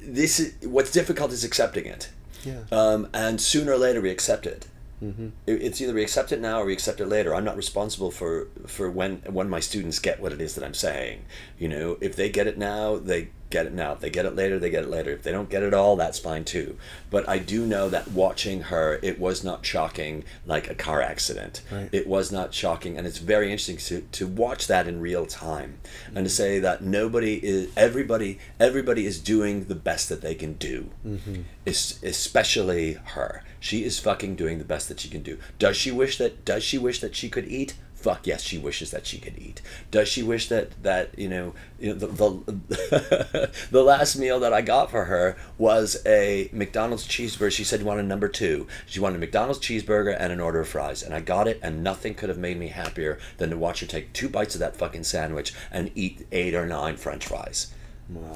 this is what's difficult is accepting it Yeah. um, and sooner or later we accept it Mm-hmm. It- it's either we accept it now or we accept it later. I'm not responsible for for when when my students get what it is that I'm saying. You know, if they get it now, they get it now. If they get it later, they get it later. If they don't get it all, that's fine too. But I do know that watching her, it was not shocking like a car accident. Right. It was not shocking, and it's very interesting to to watch that in real time and to say that nobody is everybody everybody is doing the best that they can do. Es- especially her. She is fucking doing the best that she can do. Does she wish that does she wish that she could eat? Fuck yes, she wishes that she could eat. Does she wish that that you know, you know the the, [LAUGHS] the last meal that I got for her was a McDonald's cheeseburger. She said she wanted number two. She wanted a McDonald's cheeseburger and an order of fries, and I got it. And nothing could have made me happier than to watch her take two bites of that fucking sandwich and eat eight or nine French fries.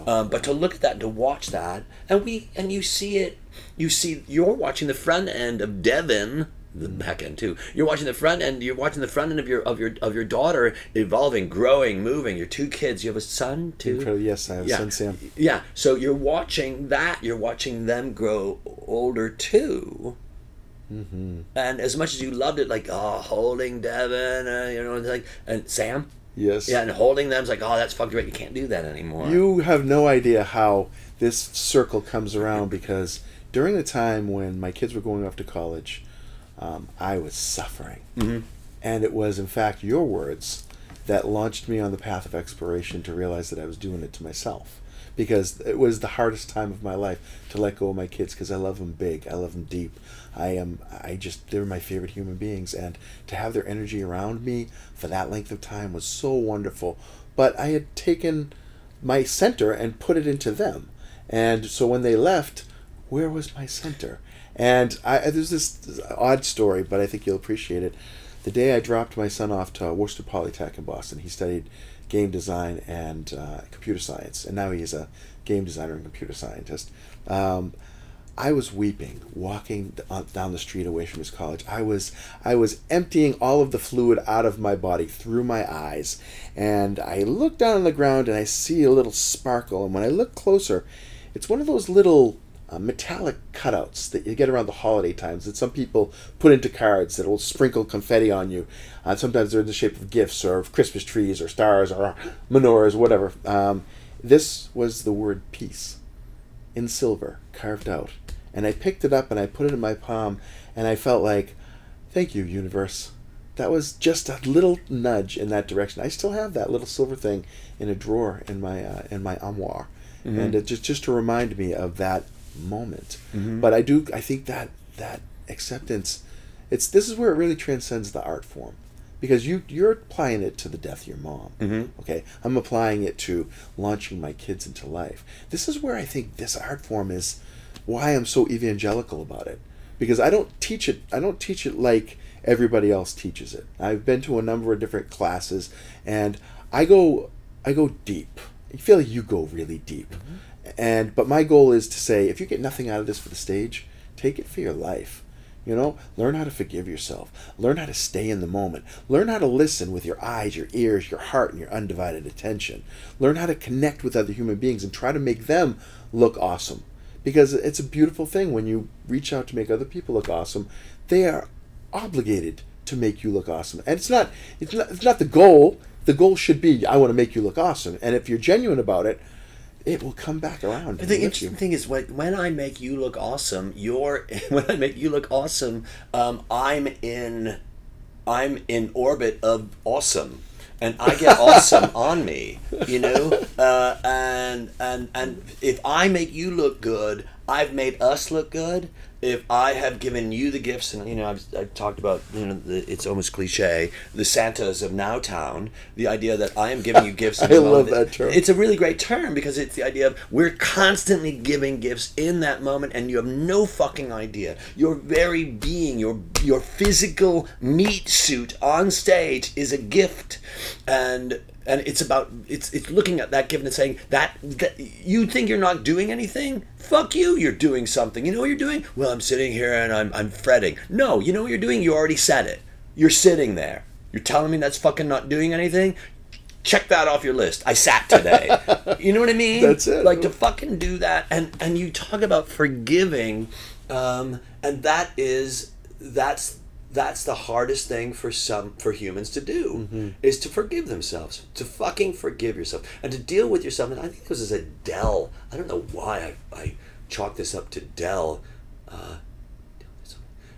Um, but to look at that and to watch that, and we and you see it, you see you're watching the front end of Devon, the back end too. You're watching the front end. You're watching the front end of your of your of your daughter evolving, growing, moving. Your two kids. You have a son too. Incredible. Yes, I have Yeah. son Sam. Yeah. So you're watching that. You're watching them grow older too. Mm-hmm. And as much as you loved it, like oh, holding Devon, uh, you know, like and Sam, Yes. yeah, and holding them's like oh, that's fucking great. You can't do that anymore. You have no idea how this circle comes around [LAUGHS] because during the time when my kids were going off to college, um, I was suffering. Mm-hmm. And it was, in fact, your words that launched me on the path of exploration to realize that I was doing it to myself. Because it was the hardest time of my life to let go of my kids because I love them big, I love them deep. I am, I just, they're my favorite human beings. And to have their energy around me for that length of time was so wonderful. But I had taken my center and put it into them. And so when they left, where was my center? And I, there's this odd story, but I think you'll appreciate it. The day I dropped my son off to Worcester Polytech in Boston, he studied game design and uh, computer science, and now he's a game designer and computer scientist. Um, I was weeping walking uh, down the street away from his college. I was I was emptying all of the fluid out of my body through my eyes, and I look down on the ground and I see a little sparkle. And when I look closer, it's one of those little uh, metallic cutouts that you get around the holiday times that some people put into cards that will sprinkle confetti on you. Uh, sometimes they're in the shape of gifts or of Christmas trees or stars or menorahs, whatever. Um, this was the word peace in silver carved out. And I picked it up and I put it in my palm and I felt like, thank you, universe. That was just a little nudge in that direction. I still have that little silver thing in a drawer in my uh, in my armoire, and it just just to remind me of that moment. Mm-hmm. But I do I think that that acceptance, it's this is where it really transcends the art form, because you you're applying it to the death of your mom. Mm-hmm. Okay, I'm applying it to launching my kids into life. This is where I think this art form is why I'm so evangelical about it because I don't teach it I don't teach it like everybody else teaches it. I've been to a number of different classes and I go I go deep. I feel like you go really deep. Mm-hmm. And but my goal is to say if you get nothing out of this for the stage, take it for your life. You know, learn how to forgive yourself. Learn how to stay in the moment. Learn how to listen with your eyes, your ears, your heart, and your undivided attention. Learn how to connect with other human beings and try to make them look awesome because it's a beautiful thing when you reach out to make other people look awesome they are obligated to make you look awesome. And it's not it's not it's not the goal. The goal should be I want to make you look awesome. And if you're genuine about it, it will come back around. But the interesting thing is when, when I make you look awesome, you're [LAUGHS] when I make you look awesome, um, I'm in I'm in orbit of awesome. And I get [LAUGHS] awesome on me, you know, uh, and and and if I make you look good, I've made us look good. If I have given you the gifts, and you know, I've, I've talked about, you know, the, it's almost cliche, the Santas of Nowtown, the idea that I am giving you [LAUGHS] gifts. I love moment. that term. It's a really great term because it's the idea of we're constantly giving gifts in that moment, and you have no fucking idea. Your very being, your your physical meat suit on stage is a gift, and and it's about it's it's looking at that gift and saying that, that you think you're not doing anything. Fuck you, you're doing something. You know what you're doing? Well, I'm sitting here and I'm I'm fretting. No, you know what you're doing? You already said it. You're sitting there. You're telling me that's fucking not doing anything? check that off your list. I sat today. [LAUGHS] you know what I mean? That's it. Like to fucking do that, and and you talk about forgiving, um, and that is that's that's the hardest thing for some for humans to do is to forgive themselves, to fucking forgive yourself, and to deal with yourself. And I think this is a Del. I don't know why I I chalk this up to Del. Uh,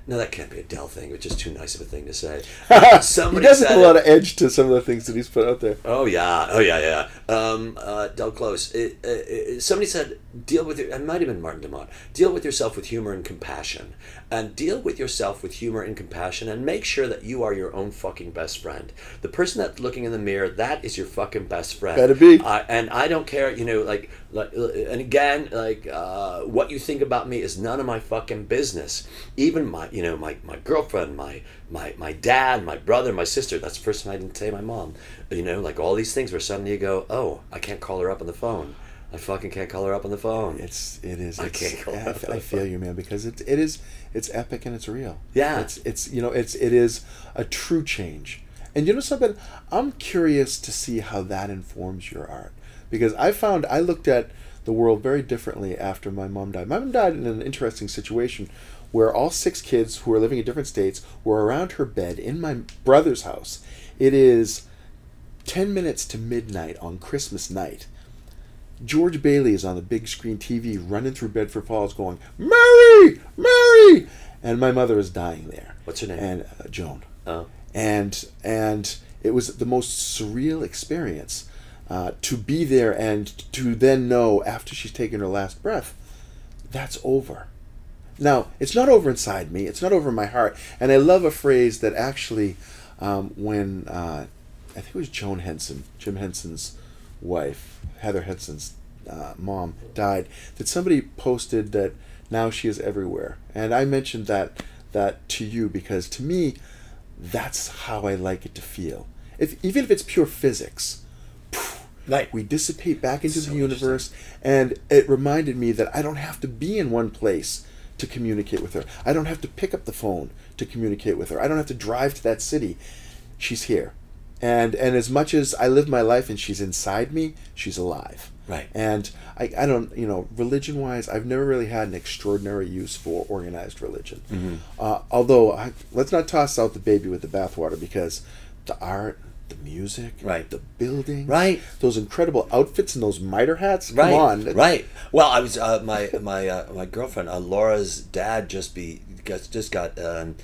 no, that can't be a Del thing. It's just too nice of a thing to say. [LAUGHS] he Somebody does said have a lot of edge to some of the things that he's put out there. Oh yeah, oh yeah, yeah. Um, uh, Del Close. It, it, it- somebody said, deal with your. It might have been Martin de Maat. Deal with yourself with humor and compassion, and deal with yourself with humor and compassion, and make sure that you are your own fucking best friend. The person that's looking in the mirror, that is your fucking best friend. Better be. Uh, and I don't care, you know, like, like, uh, and again, like, uh, what you think about me is none of my fucking business. Even my, you know, my, my girlfriend, my, my, my dad, my brother, my sister. That's the first time I didn't say my mom. You know, like all these things where suddenly you go, oh, I can't call her up on the phone. I fucking can't call her up on the phone. It's it is. I can't go yeah, I, I feel you, man, because it it is it's epic and it's real. Yeah. It's it's you know it's it is a true change. And you know something? I'm curious to see how that informs your art because I found I looked at the world very differently after my mom died. My mom died in an interesting situation where all six kids who were living in different states were around her bed in my brother's house. It is 10 minutes to midnight on Christmas night. George Bailey is on the big screen TV running through Bedford Falls going, Mary! Mary! And my mother is dying there. What's her name? And uh, Joan. Oh. And, and it was the most surreal experience uh, to be there and to then know after she's taken her last breath, that's over. Now, it's not over inside me, it's not over in my heart. And I love a phrase that actually, um, when uh, I think it was Joan Henson, Jim Henson's wife, Heather Henson's uh, mom, died, that somebody posted that now she is everywhere. And I mentioned that that to you because to me, that's how I like it to feel. If even if it's pure physics, Right. we dissipate back into So the universe and it reminded me that i don't have to be in one place to communicate with her i don't have to pick up the phone to communicate with her i don't have to drive to that city she's here and and as much as i live my life and she's inside me she's alive Right. and i, I don't you know religion wise i've never really had an extraordinary use for organized religion Mm-hmm. uh, although I, let's not toss out the baby with the bathwater because the art the music Right. the building Right. those incredible outfits and those mitre hats. Come right, on, right. Well, I was uh, my [LAUGHS] my uh, my girlfriend uh, Laura's dad just be just just got um,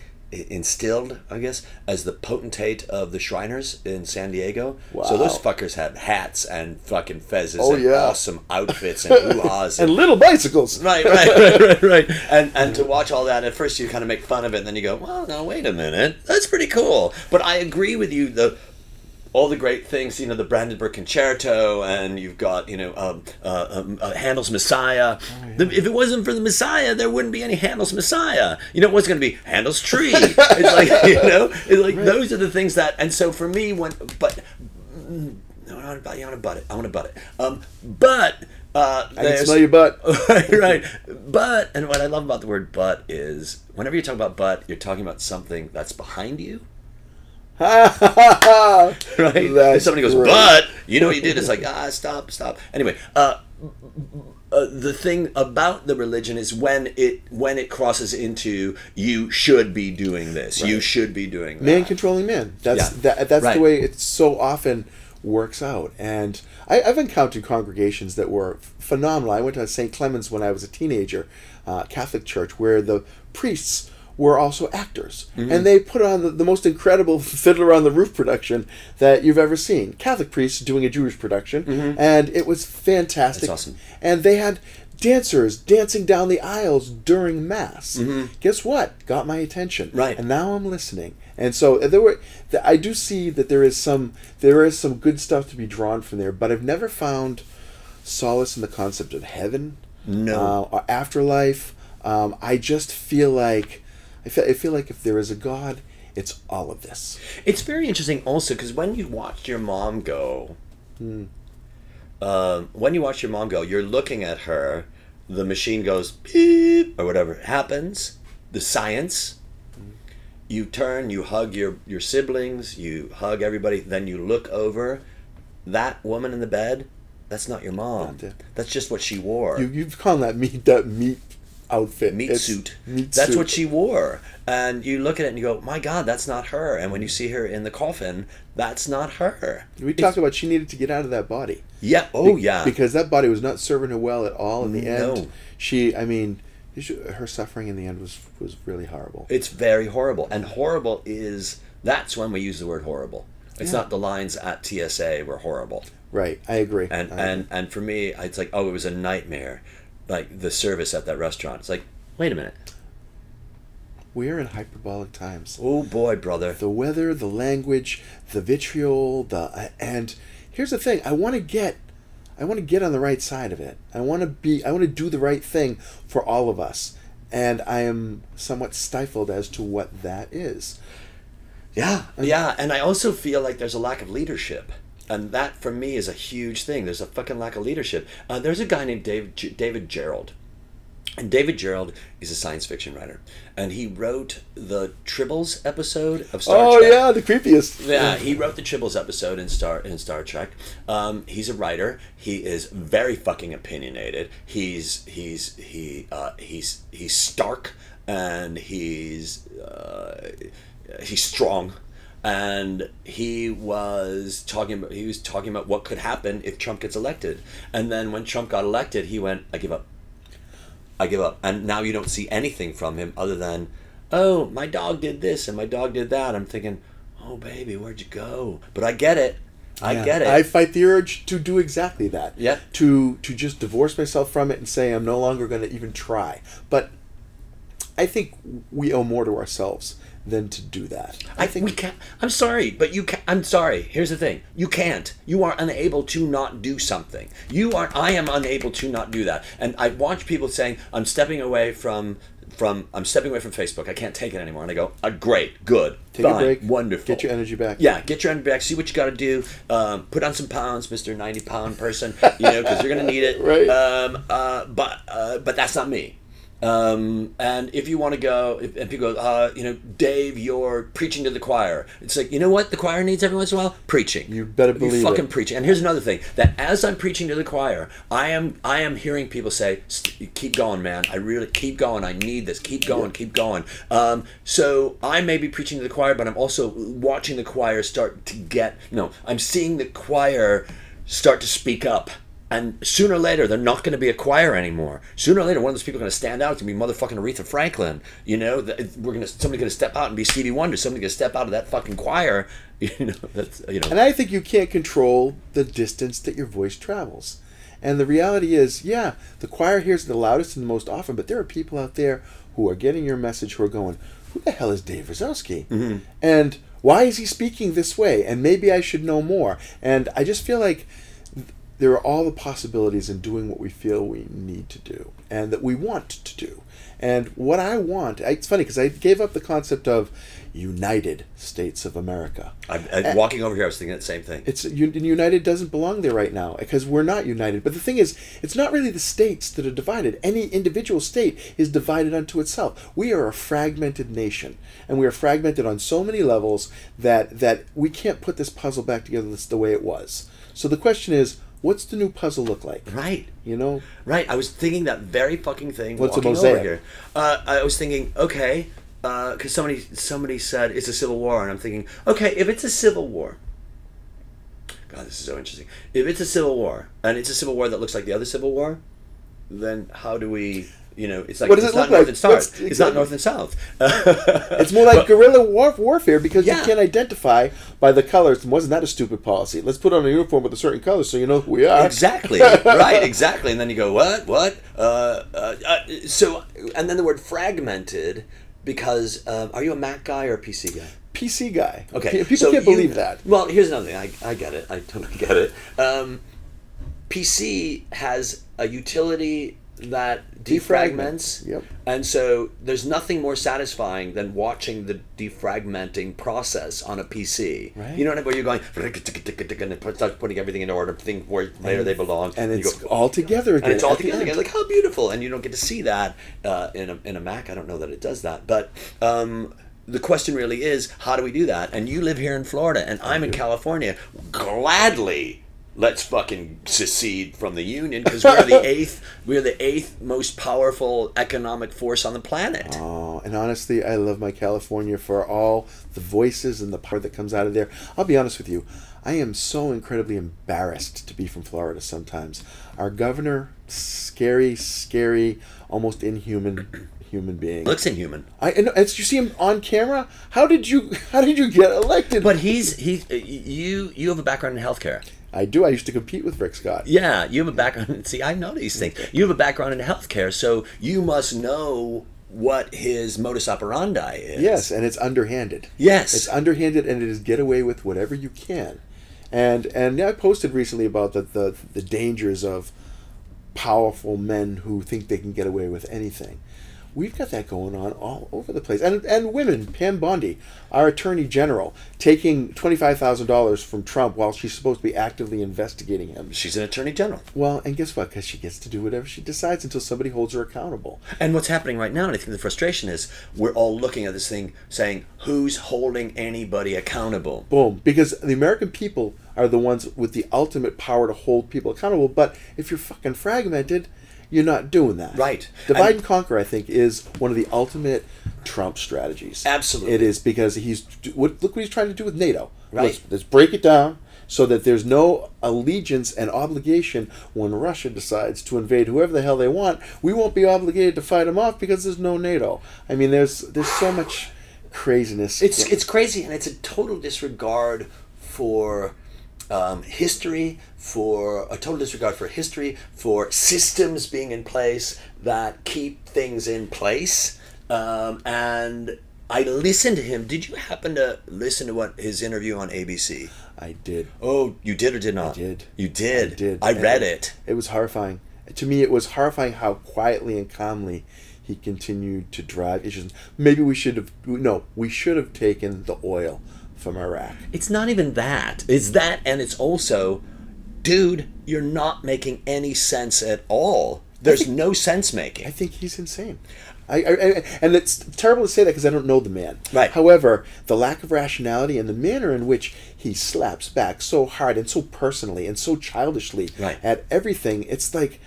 instilled, I guess, as the potentate of the Shriners in San Diego. Wow. So those fuckers had hats and fucking fezzes Oh, and yeah. awesome outfits and [LAUGHS] hoo-has and little bicycles. Right, [LAUGHS] right, right, right, right. And and to watch all that, at first you kind of make fun of it, and then you go, well, no, wait a minute, that's pretty cool. But I agree with you. The all the great things, you know, the Brandenburg Concerto, and you've got, you know, um, uh, um, uh, Handel's Messiah. The, if it wasn't for the Messiah, there wouldn't be any Handel's Messiah. You know, what's going to be Handel's Tree? [LAUGHS] it's like, you know, it's like those are the things that. And so for me, when but mm, no, I want to butt. I want to butt it. I want to butt it. Um, but. Uh, I can smell your butt. [LAUGHS] right, right. But, and what I love about the word but is whenever you talk about but, you're talking about something that's behind you. [LAUGHS] Right? [LAUGHS] And somebody goes, great. but, you know what you did? It's like, ah, stop, stop. Anyway, uh, uh, the thing about the religion is when it when it crosses into you should be doing this, you should be doing that. man controlling man. That's Yeah. that, that's Right. the way it so often works out. And I, I've encountered congregations that were phenomenal. I went to St. Clement's when I was a teenager, uh, Catholic church, where the priests were also actors, Mm-hmm. and they put on the, the most incredible [LAUGHS] Fiddler on the Roof production that you've ever seen. Catholic priests doing a Jewish production, and it was fantastic. Mm-hmm. That's awesome. And they had dancers dancing down the aisles during mass. Guess what? Got my attention. Mm-hmm. Right. And now I'm listening. And so uh, there were I do see that there is some there is some good stuff to be drawn from there, but I've never found solace in the concept of heaven. No. Uh, or afterlife. Um, I just feel like I feel, I feel like if there is a God, it's all of this. It's very interesting also because when you watch your mom go, Hmm. um, when you watch your mom go, you're looking at her, the machine goes beep or whatever happens, the science. You turn, you hug your, your siblings, you hug everybody, then you look over. That woman in the bed, that's not your mom. Not. That's just what she wore. You you've called that meat that meat outfit meat It's suit. Meat that's suit. what she wore. And you look at it and you go, my God, that's not her. And when you see her in the coffin, that's not her. We talk about she needed to get out of that body. Yeah. Oh, Be- yeah. Because that body was not serving her well at all in the No. end. She, I mean, her suffering in the end was was really horrible. it's very horrible. And horrible is, that's when we use the word horrible. It's Yeah. not the lines at TSA were horrible. Right, I agree. And, I and, and for me, it's like, oh, it was a nightmare. Like the service at that restaurant. It's like, wait a minute. we are in hyperbolic times. Oh, boy, brother. The weather, the language, the vitriol, the uh, and here's the thing: I want to get, I want to get on the right side of it. I want to be, I want to do the right thing for all of us, and I am somewhat stifled as to what that is. Yeah, yeah, and I also feel like there's a lack of leadership, and that for me is a huge thing. There's a fucking lack of leadership. Uh, there's a guy named David G- David Gerrold, and David Gerrold is a science fiction writer, and he wrote the Tribbles episode of Star oh Trek. yeah, the creepiest. Yeah, he wrote the Tribbles episode in Star in Star Trek. Um, he's a writer. He is very fucking opinionated. He's he's he uh, he's he's stark and he's uh, he's strong. And he was talking about he was talking about what could happen if Trump gets elected. And then when Trump got elected, he went, "I give up. I give up." And now you don't see anything from him other than, "Oh, my dog did this and my dog did that." I'm thinking, "Oh, baby, where'd you go?" But I get it. I Yeah. get it. I fight the urge to do exactly that. Yeah. To to just divorce myself from it and say I'm no longer going to even try. But I think we owe more to ourselves than to do that. I think we can't. I'm sorry, but you can't. I'm sorry. Here's the thing: you can't. You are unable to not do something. You are. I am unable to not do that. And I watch people saying, "I'm stepping away from." From I'm stepping away from Facebook. I can't take it anymore. And I go, uh, great, good, Take a break. wonderful. Get your energy back. Yeah, get your energy back. See what you got to do. Um, put on some pounds, Mister Ninety Pound person. You know, because you're gonna need it. [LAUGHS] Right. Um, uh, but uh, but that's not me. Um, and if you want to go, if, and people go, uh, you know, Dave, you're preaching to the choir. It's like, you know what the choir needs every once in a while? Preaching. You better believe you fucking it. preaching. And here's another thing: that as I'm preaching to the choir, I am I am hearing people say, "Keep going, man. I really keep going. I need this. Keep going. Keep going." Um, so I may be preaching to the choir, but I'm also watching the choir start to get. No, I'm seeing the choir start to speak up. And sooner or later, they're not going to be a choir anymore. Sooner or later, one of those people going to stand out. It's going to be motherfucking Aretha Franklin. You know, we're going to somebody's going to step out and be Stevie Wonder. Somebody's going to step out of that fucking choir. [LAUGHS] You know, that's you know. And I think you can't control the distance that your voice travels. And the reality is, yeah, the choir hears the loudest and the most often, but there are people out there who are getting your message who are going, Who the hell is Dave Razowsky? Mm-hmm. And why is he speaking this way? And maybe I should know more. And I just feel like there are all the possibilities in doing what we feel we need to do and that we want to do. And what I want, it's funny because I gave up the concept of United States of America. I'm, uh, I'm walking over here. I was thinking the same thing. It's United doesn't belong there right now because we're not united. But the thing is, it's not really the states that are divided. Any individual state is divided unto itself. We are a fragmented nation, and we are fragmented on so many levels that that we can't put this puzzle back together the way it was. So the question is, What's the new puzzle look like? Right. You know, Right. I was thinking that very fucking thing. What's a mosaic? Over here. Uh, I was thinking, okay, because somebody somebody said it's a civil war, and I'm thinking, okay, if it's a civil war. God, this is so interesting. If it's a civil war, and it's a civil war that looks like the other civil war, then how do we? You know, it's like What does it's it not look north like? and south. It's not north and south. [LAUGHS] it's more like guerrilla war- warfare because Yeah. you can't identify by the colors. Wasn't that a stupid policy? Let's put on a uniform with a certain color so you know who we are. Exactly. [LAUGHS] right. Exactly. And then you go, what? What? Uh, uh, uh, so, and then the word fragmented, because um, are you a Mac guy or a PC guy? PC guy. Okay. Pe- people so can't you- believe that. Well, here's another thing. I, I get it. I totally get it. Um, PC has a utility that defragments. Yep. And so there's nothing more satisfying than watching the defragmenting process on a PC. Right. You know what I mean? Where you're going and it starts putting everything in order, think where where they belong, And you it's go, all together again. and it's all together again. Like how beautiful, and you don't get to see that uh, in a in a Mac. I don't know that it does that, but um, the question really is, how do we do that? And you live here in Florida, and I'm in California. Gladly. Let's fucking secede from the union because we're the [LAUGHS] eighth. We're the eighth most powerful economic force on the planet. Oh, and honestly, I love my California for all the voices and the power that comes out of there. I'll be honest with you, I am so incredibly embarrassed to be from Florida sometimes. Our governor, scary, scary, almost inhuman [CLEARS THROAT] human being. Looks inhuman. I and as you see him on camera. How did you [LAUGHS] how did you get elected? But he's he. You you have a background in healthcare. I do. I used to compete with Rick Scott. Yeah, you have a background. See, I know these things. You have a background in healthcare, so you must know what his modus operandi is. Yes, and it's underhanded. Yes. It's underhanded, and it is get away with whatever you can. And and I posted recently about the the, the dangers of powerful men who think they can get away with anything. We've got that going on all over the place, and and women. Pam Bondi, our attorney general, taking twenty five thousand dollars from Trump while she's supposed to be actively investigating him. She's an attorney general. Well, and guess what? Because she gets to do whatever she decides until somebody holds her accountable. And what's happening right now, and I think the frustration is we're all looking at this thing saying, who's holding anybody accountable? Boom. Because the American people are the ones with the ultimate power to hold people accountable. But if you're fucking fragmented, you're not doing that. Right. Divide And- and conquer, I think, is one of the ultimate Trump strategies. Absolutely. It is because he's what, look what he's trying to do with NATO. Right. Let's, let's break it down so that there's no allegiance and obligation when Russia decides to invade whoever the hell they want. We won't be obligated to fight them off because there's no NATO. I mean, there's there's so much craziness. It's it's crazy, and it's a total disregard for um, history, for a total disregard for history, for systems being in place that keep things in place. Um, and I listened to him. Did you happen to listen to what his interview on ABC? I did. Oh, you did or did not? did. You did. I did. I read And it. It was horrifying. To me, it was horrifying how quietly and calmly he continued to drive issues. Maybe we should have no, we should have taken the oil from Iraq. It's not even that. It's that, and it's also, dude, you're not making any sense at all. There's no sense making. I think he's insane. I, I, I and it's terrible to say that because I don't know the man. Right. However, the lack of rationality and the manner in which he slaps back so hard and so personally and so childishly Right. at everything, it's like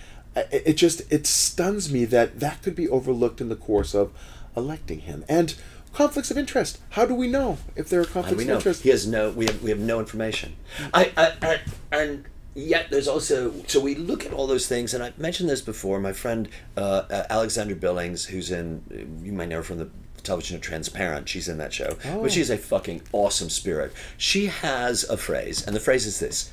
it just it stuns me that that could be overlooked in the course of electing him and conflicts of interest. How do we know if there are conflicts of interest? He has no. We have. We have no information. I, I, I. And yet, there's also. So we look at all those things, and I mentioned this before. My friend uh, uh, Alexandra Billings, who's in. You might know her from the television Transparent. She's in that show, Oh. but she's a fucking awesome spirit. She has a phrase, and the phrase is this.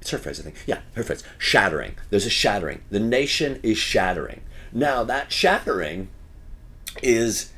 It's her phrase, I think. Yeah, her phrase. Shattering. There's a shattering. The nation is shattering. Now that shattering is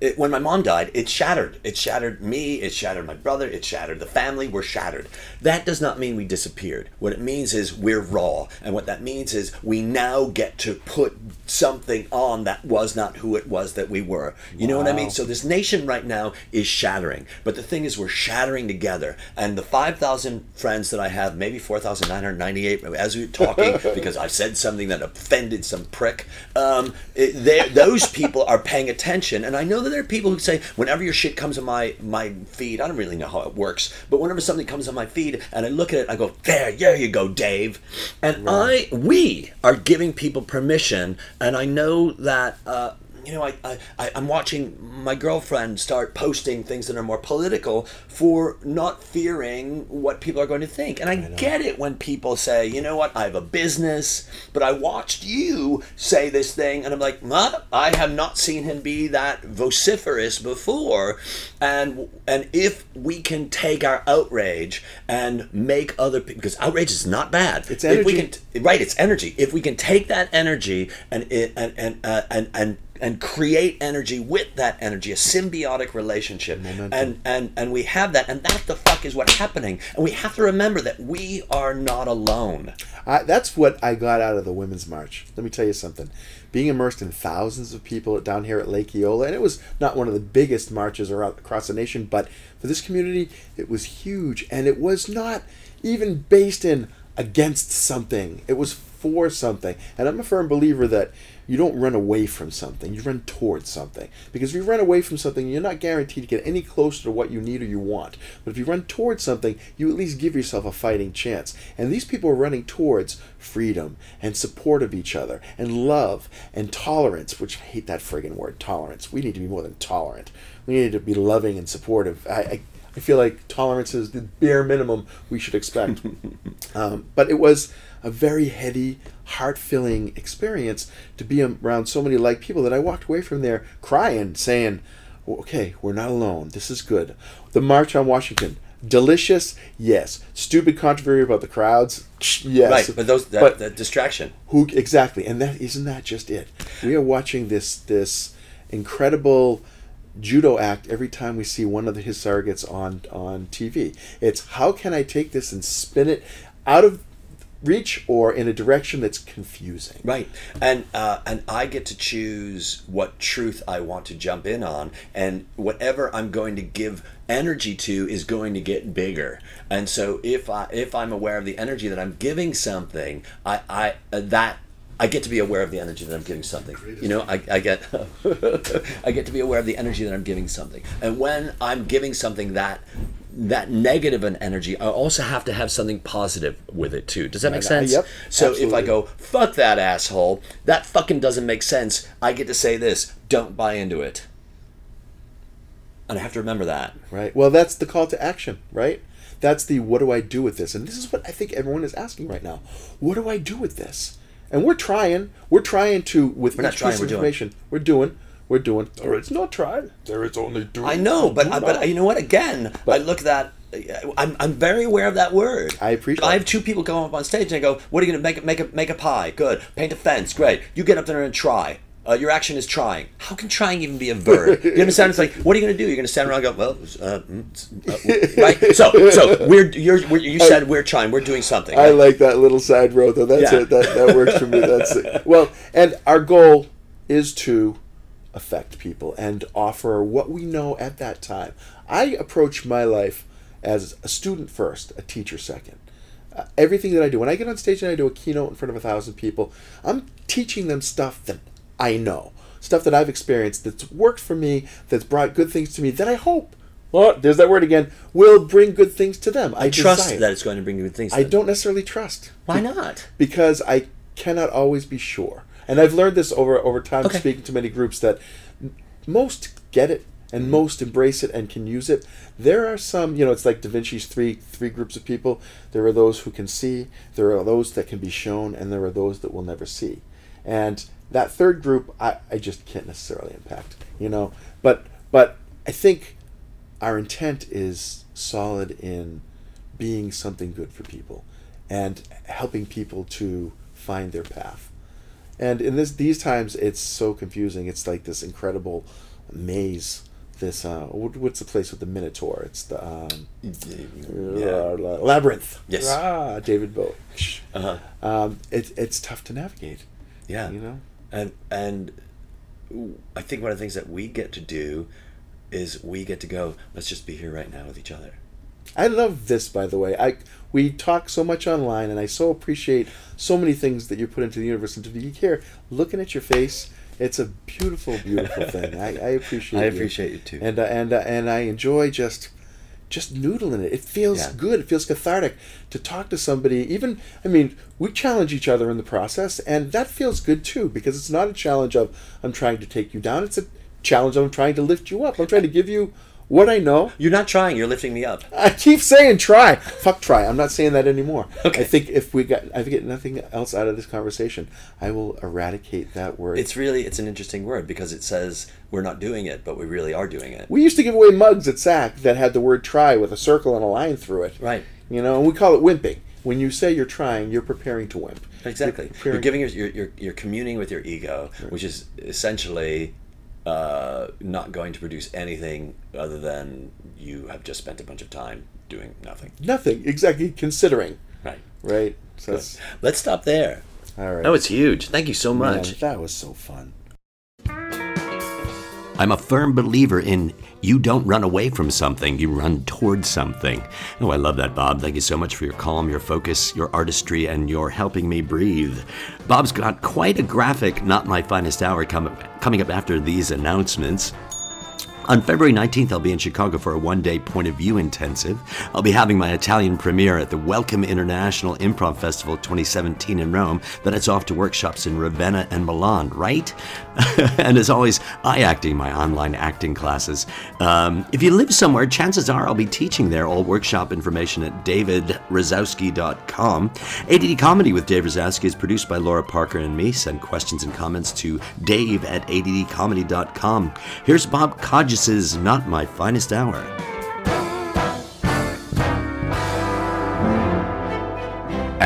it, when my mom died, it shattered. It shattered me. It shattered my brother. It shattered the family. We're shattered. That does not mean we disappeared. What it means is we're raw. And what that means is we now get to put something on that was not who it was that we were. You know what I mean? So this nation right now is shattering. But the thing is, we're shattering together. And the 5,000 friends that I have, maybe 4,998 as we were talking, [LAUGHS] because I said something that offended some prick, um, it, those people are paying attention. And I know that there are people who say, whenever your shit comes on my my feed, I don't really know how it works, but whenever something comes on my feed and I look at it, I go, there, there you go, Dave. And I, we are giving people permission, and I know that. Uh, you know, I, I, I- I'm watching my girlfriend start posting things that are more political for not fearing what people are going to think. And I, get it when people say, you know what, I have a business, but I watched you say this thing, and I'm like, huh? I have not seen him be that vociferous before. And and if we can take our outrage and make other people, because outrage is not bad. It's If we energy. can right it's energy if we can take that energy and it and and uh, and and and create energy with that energy a symbiotic relationship and and and we have that and that the fuck is what's happening and we have to remember that we are not alone I, that's what I got out of the Women's March. Let me tell you something. Being immersed in thousands of people down here at Lake Eola, and it was not one of the biggest marches around, across the nation, but for this community, it was huge. And it was not even based in against something, it was for something. And I'm a firm believer that you don't run away from something, you run towards something. Because if you run away from something, you're not guaranteed to get any closer to what you need or you want. But if you run towards something, you at least give yourself a fighting chance. And these people are running towards freedom and support of each other and love and tolerance, which I hate that friggin' word, tolerance. We need to be more than tolerant. We need to be loving and supportive. I, I, I feel like tolerance is the bare minimum we should expect. [LAUGHS] um, but it was a very heady, heart filling experience to be around so many like people that I walked away from there crying, saying, okay, we're not alone. This is good. The March on Washington. Delicious, yes. Stupid controversy about the crowds, yes. right but those that, But- that distraction who exactly? And that isn't that just it? We are watching this this incredible judo act every time we see one of the, his surrogates on on TV. It's how can I take this and spin it out of reach or in a direction that's confusing. Right, and uh, and I get to choose what truth I want to jump in on, and whatever I'm going to give energy to is going to get bigger. And so if I if I'm aware of the energy that I'm giving something, I I uh, that. I get to be aware of the energy that I'm giving something. You know, I, I get [LAUGHS] I get to be aware of the energy that I'm giving something. And when I'm giving something that that negative an energy, I also have to have something positive with it too. Does that make sense? yep, So if I go, fuck that asshole, that fucking doesn't make sense, I get to say this, don't buy into it. And I have to remember that. Right. Well, that's the call to action, right? That's the what do I do with this? And this is what I think everyone is asking right now. What do I do with this? And we're trying. We're trying to with We're each trying, piece of doing. information. We're doing. We're doing. Or it's not trying. There is only doing. I know, but I, but you know what? Again, I look at that. I'm, I'm very aware of that word. I appreciate I have two people come up on stage and I go, "What are you gonna make? Make a make a pie? Good. Paint a fence? Great. You get up there and try. Uh, your action is trying. How can trying even be a verb? [LAUGHS] You understand? It's like, what are you gonna do? You're gonna stand around and go, well, uh, mm, uh, right? So, so we're you're, we're you said we're trying. We're doing something. I like that little side road though. That's Yeah. it. That that works for me. That's it. Well, and our goal is to affect people and offer what we know at that time. I approach my life as a student first, a teacher second. Uh, everything that I do, when I get on stage and I do a keynote in front of a thousand people, I'm teaching them stuff that I know, stuff that I've experienced that's worked for me, that's brought good things to me, that I hope. Well, there's that word again. Will bring good things to them. I Trust desire. that it's going to bring good things. I them. don't necessarily trust Why not? because I cannot always be sure. And I've learned this over over time Okay. speaking to many groups that most get it and mm-hmm. most embrace it and can use it. There are some, you know, it's like Da Vinci's three three groups of people. There are those who can see, there are those that can be shown, and there are those that will never see. And that third group I, I just can't necessarily impact, you know. But but I think our intent is solid in being something good for people and helping people to find their path. And in this these times, it's so confusing. It's like this incredible maze. This uh, what- what's the place with the Minotaur? It's the um, uh, labyrinth. Yes. Ah, David Bowie. Uh-huh. Um, it, it's tough to navigate. Yeah. You know. and and I think one of the things that we get to do is we get to go. Let's just be here right now with each other. I love this, by the way. I we talk so much online, and I so appreciate so many things that you put into the universe. And to be here, looking at your face, It's a beautiful, beautiful [LAUGHS] thing. I, I appreciate. I you. appreciate you too. And uh, and uh, and I enjoy just just noodling it. It feels Yeah. good. It feels cathartic to talk to somebody. Even I mean, we challenge each other in the process, and that feels good too because it's not a challenge of I'm trying to take you down. It's a challenge of I'm trying to lift you up. I'm trying to give you what I know. You're not trying. You're lifting me up. I keep saying try. Fuck try. I'm not saying that anymore. Okay. I think if we got, I get nothing else out of this conversation, I will eradicate that word. It's really it's an interesting word because it says we're not doing it, but we really are doing it. we used to give away mugs at SAK that had the word try with a circle and a line through it. Right. You know, and we call it wimping. When you say you're trying, you're preparing to wimp. Exactly. You're You're, giving your, you're, you're you're communing with your ego, which is essentially uh, not going to produce anything other than you have just spent a bunch of time doing nothing. nothing exactly considering. Right. Right. So Let's stop there. all right. That was huge. Thank you so Man, much. that was so fun. I'm a firm believer in you don't run away from something, you run towards something. Oh, I love that, Bob. Thank you so much for your calm, your focus, your artistry, and your helping me breathe. Bob's got quite a graphic, not my finest hour, com- coming up after these announcements. On February 19th, I'll be in Chicago for a one day point of view intensive. I'll be having my Italian premiere at the Welcome International Improv Festival 2017 in Rome. Then it's off to workshops in Ravenna and Milan, right? [LAUGHS] and as always, I acting my online acting classes. Um, if you live somewhere, chances are I'll be teaching there. All workshop information at davidrazowsky.com. ADD Comedy with Dave Razowsky is produced by Laura Parker and me. Send questions and comments to dave at addcomedy.com. Here's Bob Kodzis's Not My Finest Hour.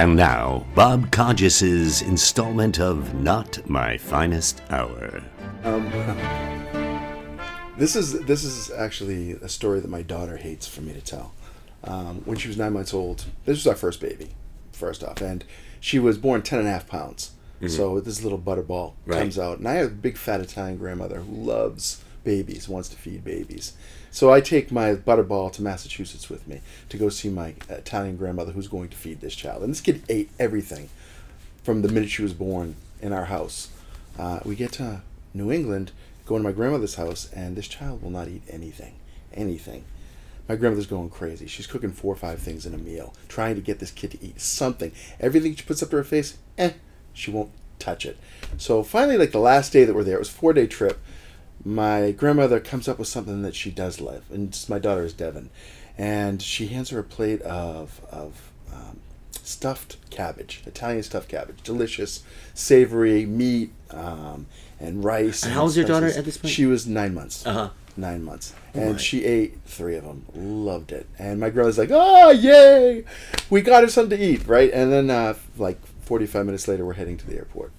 And now, Bob Kodzis's installment of Not My Finest Hour. This is this is actually a story that my daughter hates for me to tell. Um, when she was nine months old, this was our first baby, first off, and she was born ten and a half pounds. So this little butterball Right. comes out, and I have a big fat Italian grandmother who loves babies, wants to feed babies. So I take my butterball to Massachusetts with me to go see my Italian grandmother who's going to feed this child. And this kid ate everything from the minute she was born in our house. Uh, we get to New England, go into my grandmother's house, and this child will not eat anything. Anything. My grandmother's going crazy. She's cooking four or five things in a meal, trying to get this kid to eat something. Everything she puts up to her face, eh, she won't touch it. So finally, like the last day that we're there, it was four day trip. My grandmother comes up with something that she does love, and it's- my daughter is Devon, and she hands her a plate of of um, stuffed cabbage, Italian stuffed cabbage, delicious, savory meat, um, and rice. And how old's your daughter at this point? She was nine months. Uh-huh. Nine months, and Right. she ate three of them. Loved it. And my grandmother's like, "Oh, yay! We got her something to eat, right?" And then, uh, like forty-five minutes later, we're heading to the airport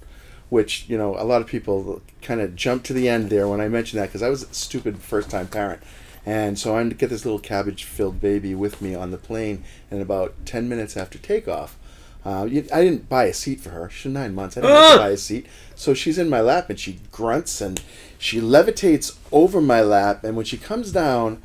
which you know a lot of people kind of jump to the end there when I mention that because I was a stupid first time parent, and so I get this little cabbage filled baby with me on the plane, and about ten minutes after takeoff. Uh, you- I didn't buy a seat for her. She's nine months. I didn't have to buy a seat. So she's in my lap and she grunts and she levitates over my lap. And when she comes down,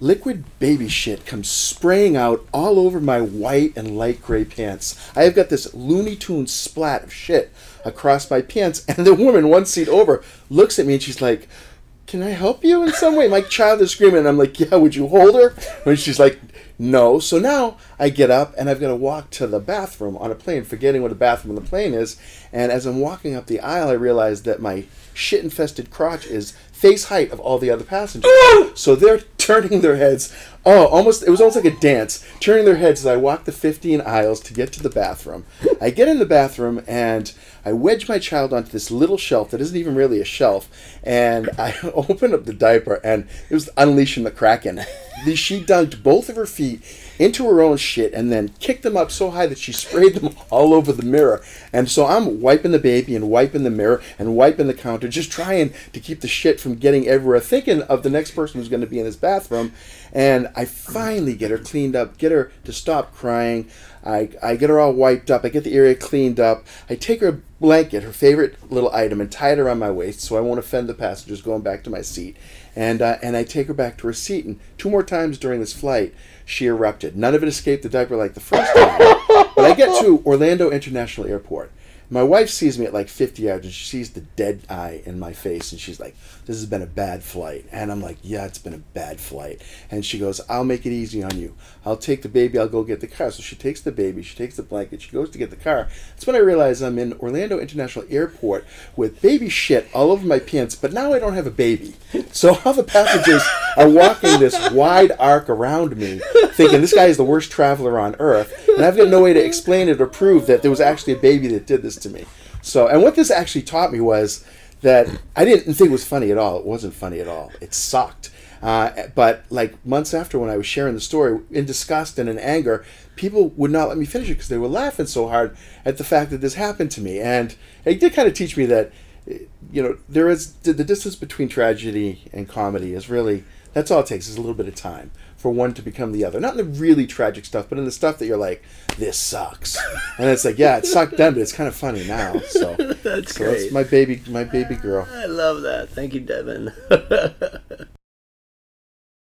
liquid baby shit comes spraying out all over my white and light gray pants. I have got this Looney Tunes splat of shit across my pants, [LAUGHS] and the woman one seat over looks at me and she's like, "Can I help you in some way?" My child is screaming, and I'm like, "Yeah, would you hold her?" And she's like, "No." So now I get up and I've got to walk to the bathroom on a plane, forgetting what a bathroom on the plane is. And as I'm walking up the aisle, I realize that my shit-infested crotch is face height of all the other passengers. [GASPS] so they're turning their heads. Oh, almost it was almost like a dance, turning their heads as I walk the 15 aisles to get to the bathroom. I get in the bathroom and I wedge my child onto this little shelf that isn't even really a shelf, and I [LAUGHS] open up the diaper and it was unleashing the kraken. [LAUGHS] The- She dunked both of her feet into her own shit and then kicked them up so high that she [LAUGHS] sprayed them all over the mirror. And so I'm wiping the baby and wiping the mirror and wiping the counter, just trying to keep the shit from getting everywhere, thinking of the next person who's going to be in this bathroom. And I finally get her cleaned up, get her to stop crying. I, I get her all wiped up. I get the area cleaned up. I take her blanket, her favorite little item, and tie it around my waist so I won't offend the passengers going back to my seat. And uh, and I take her back to her seat. And two more times during this flight, she erupted. None of it escaped the diaper like the first time. but I get to Orlando International Airport. My wife sees me at like 50 yards and she sees the dead eye in my face and she's like, This has been a bad flight. And I'm like, Yeah, it's been a bad flight. And she goes, I'll make it easy on you. I'll take the baby, I'll go get the car. So she takes the baby, she takes the blanket, she goes to get the car. That's when I realize I'm in Orlando International Airport with baby shit all over my pants, but now I don't have a baby. So [LAUGHS] all the passengers are walking this wide arc around me, thinking this guy is the worst traveler on earth. And I've got no way to explain it or prove that there was actually a baby that did this to me. So, and what this actually taught me was that I didn't think it was funny at all. It wasn't funny at all. It sucked. Uh, but like months after, when I was sharing the story in disgust and in anger, people would not let me finish it because they were laughing so hard at the fact that this happened to me. And it did kind of teach me that, you know, there is the distance between tragedy and comedy is really that's all it takes is a little bit of time for one to become the other. Not in the really tragic stuff, but in the stuff that you're like, this sucks. And it's like, yeah, it sucked then, but it's kind of funny now. So [LAUGHS] That's so great. that's my baby, my baby girl. I love that. Thank you, Devin. [LAUGHS]